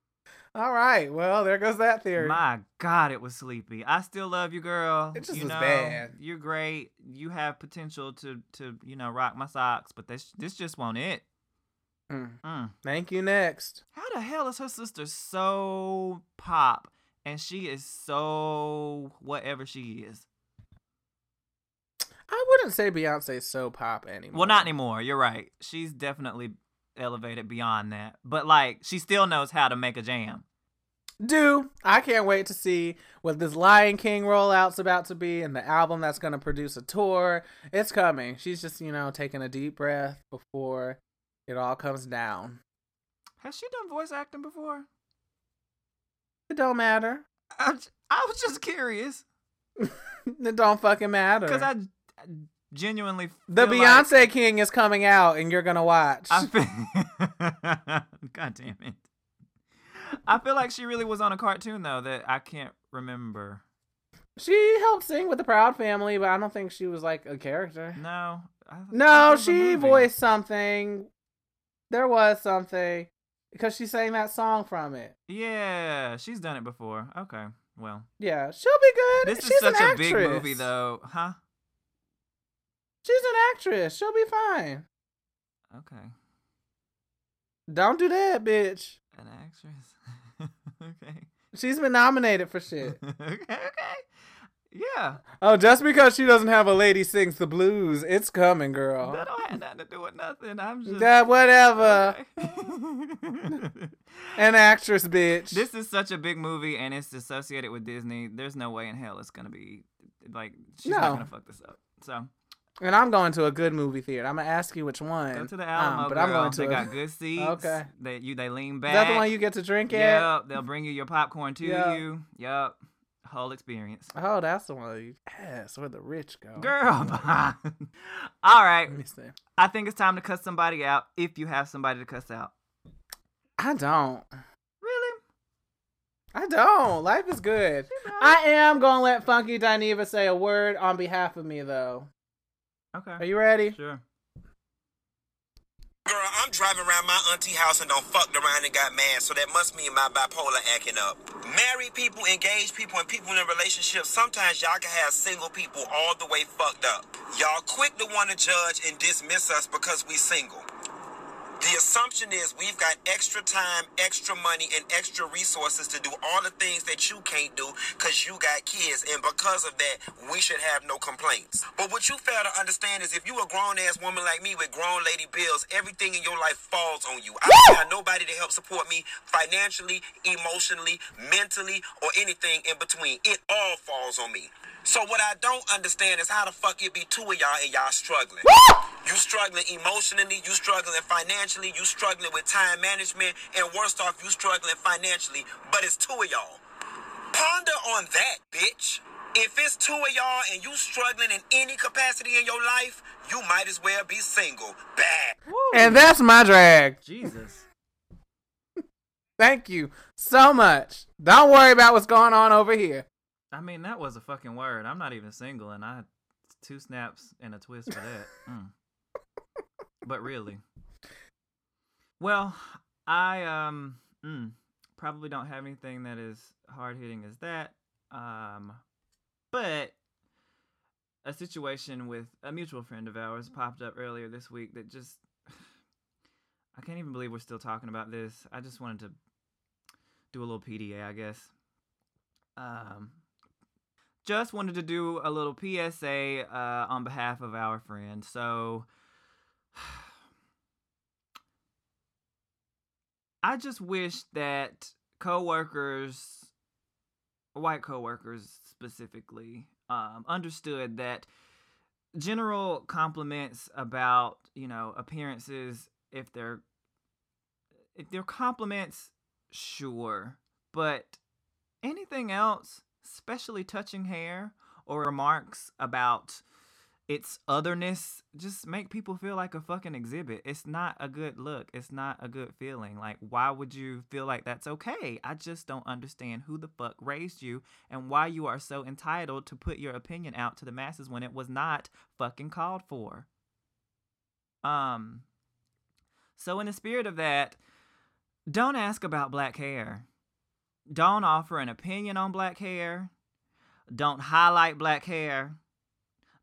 All right. Well, there goes that theory. My God, it was sleepy. I still love you, girl. It just you was know, bad. You're great. You have potential to to you know rock my socks, but this this just won't it. Mm. Mm. Thank you. Next. How the hell is her sister so pop and she is so whatever she is? I wouldn't say Beyonce's so pop anymore. Well, not anymore. You're right. She's definitely elevated beyond that. But like, she still knows how to make a jam. Do I can't wait to see what this Lion King rollout's about to be and the album that's going to produce a tour. It's coming. She's just, you know, taking a deep breath before it all comes down. Has she done voice acting before? It don't matter. I was just curious It don't fucking matter. because I, I genuinely the Beyonce Like King is coming out and you're going to watch. I feel, God damn it! I feel like she really was on a cartoon though that I can't remember. she helped sing with the Proud Family, but I don't think she was like a character. No, No, she voiced something. There was something because she sang that song from it. Yeah, she's done it before. Okay, well, Yeah, she'll be good. this She's is such a big movie though, huh? She's an actress. She'll be fine. Okay, Don't do that, bitch. An actress. okay, She's been nominated for shit. okay, okay. Yeah, oh, just because she doesn't have a lady sings the blues, it's coming, girl. that don't have nothing to do with nothing. I'm just That whatever. Okay. An actress, bitch. This is such a big movie and it's associated with Disney. There's no way in hell it's gonna be like she's No. not gonna fuck this up. So and I'm going to a good movie theater. I'm gonna ask you which one. go to the Um, Alamo, but girl. I'm going to. they a- got good seats. Okay. They you they lean Is back. that the one you get to drink at? Yep. They'll bring you your popcorn to Yeah. you. Yep. Whole experience. Oh, that's the one. You, yes, where the rich go. Girl. All right. Let me see. I think it's time to cuss somebody out if you have somebody to cuss out. I don't. Really? I don't. Life is good. I am gonna let Funky Dineva say a word on behalf of me, though. Okay. Are you ready? Sure. Girl, I'm driving around my auntie house and don't fucked around and got mad, so that must mean my bipolar acting up. Married people, engaged people, and people in relationships, sometimes y'all can have single people all the way fucked up. Y'all quick to want to judge and dismiss us because we single. The assumption is we've got extra time, extra money, and extra resources to do all the things that you can't do because you got kids, and because of that, we should have no complaints. But what you fail to understand is if you a grown ass woman like me with grown lady bills, everything in your life falls on you. I don't have nobody to help support me financially, emotionally, mentally, or anything in between. It all falls on me. So what I don't understand is how the fuck it be two of y'all and y'all struggling. You struggling emotionally, you struggling financially, you struggling with time management, and worst off, you struggling financially. But it's two of y'all. Ponder on that, bitch. If it's two of y'all and you struggling in any capacity in your life, you might as well be single. Bad. And that's my drag. Jesus. Thank you so much. Don't worry about what's going on over here. I mean, that was a fucking word. I'm not even single, and I had two snaps and a twist for that. Mm. But really, well, I um mm, probably don't have anything that is hard hitting as that. Um, but a situation with a mutual friend of ours popped up earlier this week that just I can't even believe we're still talking about this. I just wanted to do a little PDA, I guess. Um, just wanted to do a little PSA uh, on behalf of our friend. So, I just wish that coworkers, white coworkers specifically, um, understood that general compliments about you know appearances, if they're if they're compliments, sure, but anything else, especially touching hair or remarks about its otherness, just make people feel like a fucking exhibit. It's not a good look. It's not a good feeling. Like, why would you feel like that's okay? I just don't understand who the fuck raised you and why you are so entitled to put your opinion out to the masses when it was not fucking called for. Um, so in the spirit of that, don't ask about black hair. Don't offer an opinion on black hair. Don't highlight black hair.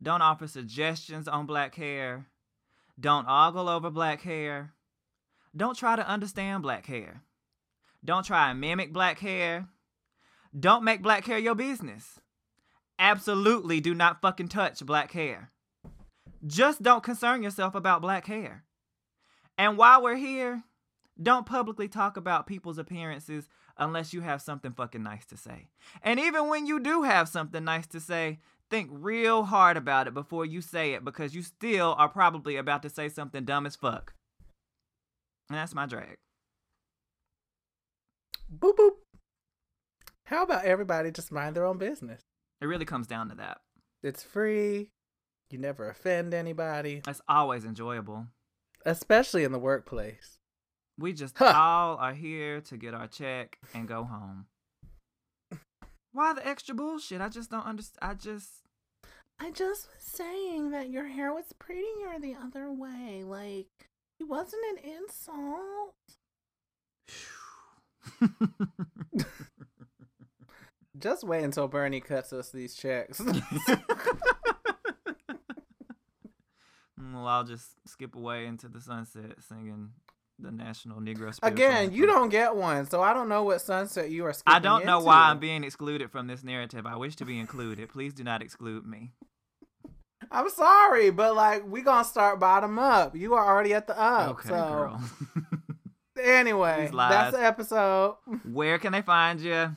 Don't offer suggestions on black hair. Don't ogle over black hair. Don't try to understand black hair. Don't try and mimic black hair. Don't make black hair your business. Absolutely do not fucking touch black hair. Just don't concern yourself about black hair. And while we're here, don't publicly talk about people's appearances unless you have something fucking nice to say. And even when you do have something nice to say, think real hard about it before you say it because you still are probably about to say something dumb as fuck. And that's my drag. Boop boop. How about everybody just mind their own business? It really comes down to that. It's free. You never offend anybody, It's always enjoyable. especially in the workplace. We just Huh. all are here to get our check and go home. Why the extra bullshit? I just don't understand. I just. I just was saying that your hair was prettier the other way. Like, it wasn't an insult. Just wait until Bernie cuts us these checks. Mm, well, I'll just skip away into the sunset singing the National Negro Spiritual Again, you don't get one, so I don't know what sunset you are I don't know why I'm being excluded from this narrative. I wish to be included. Please do not exclude me. I'm sorry, but like we gonna start bottom up. You are already at the up. okay, so girl. anyway, that's the episode. Where can they find you?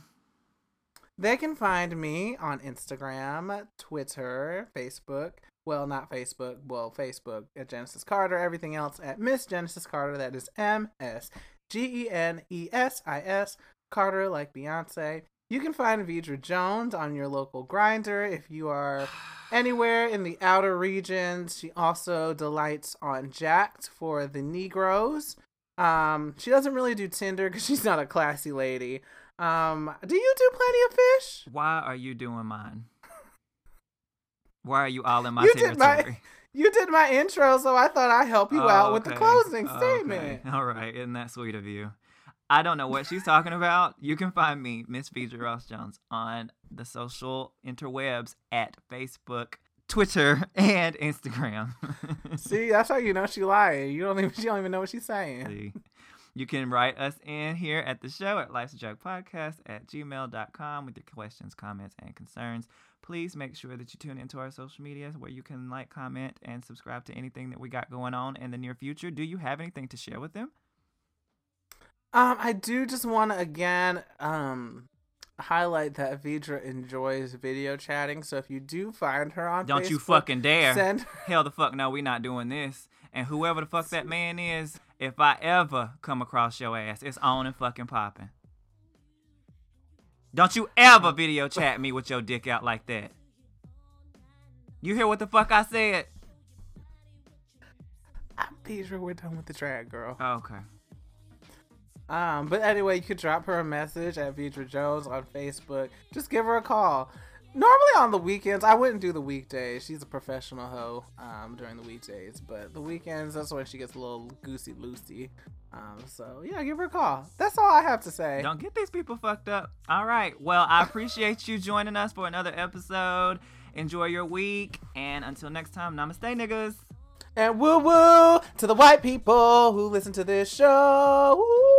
They can find me on Instagram, Twitter, Facebook. Well, not Facebook. Well, Facebook at Genesis Carter. Everything else at Miss Genesis Carter. That is M S G E N E S I S Carter, like Beyonce. You can find Vidra Jones on your local Grindr if you are anywhere in the outer regions. She also delights on Jack'd for the Negroes. Um, she doesn't really do Tinder because she's not a classy lady. Um, do you do plenty of fish? Why are you doing mine? Why are you all in my You did my- You did my intro, so I thought I'd help you Oh, out with the closing Okay. statement. All right, isn't that sweet of you? I don't know what she's talking about. You can find me, Miss Phaedra Ross Jones, on the social interwebs at Facebook, Twitter, and Instagram. See, that's how you know she lying. You don't even she don't even know what she's saying. See. You can write us in here at the show at life's a joke podcast at gmail.com with your questions, comments, and concerns. Please make sure that you tune into our social media where you can like, comment, and subscribe to anything that we got going on in the near future. Do you have anything to share with them? Um, I do just want to again um highlight that Vidra enjoys video chatting. So if you do find her on Don't you fucking dare. send Hell the fuck no, we're not doing this. And whoever the fuck that man is, if I ever come across your ass, it's on and fucking popping. Don't you ever video chat me with your dick out like that. You hear what the fuck I said? I'm Vidra. We're done with the drag girl. Okay. Um, but anyway, you could drop her a message at Vidra Jones on Facebook. Just give her a call. Normally on the weekends, I wouldn't do the weekdays. She's a professional hoe um, during the weekdays, but the weekends, that's when she gets a little goosey loosey. Um, so yeah, give her a call. That's all I have to say. Don't get these people fucked up. All right. Well, I appreciate you joining us for another episode. Enjoy your week. And until next time, namaste, niggas. And woo woo to the white people who listen to this show. Woo.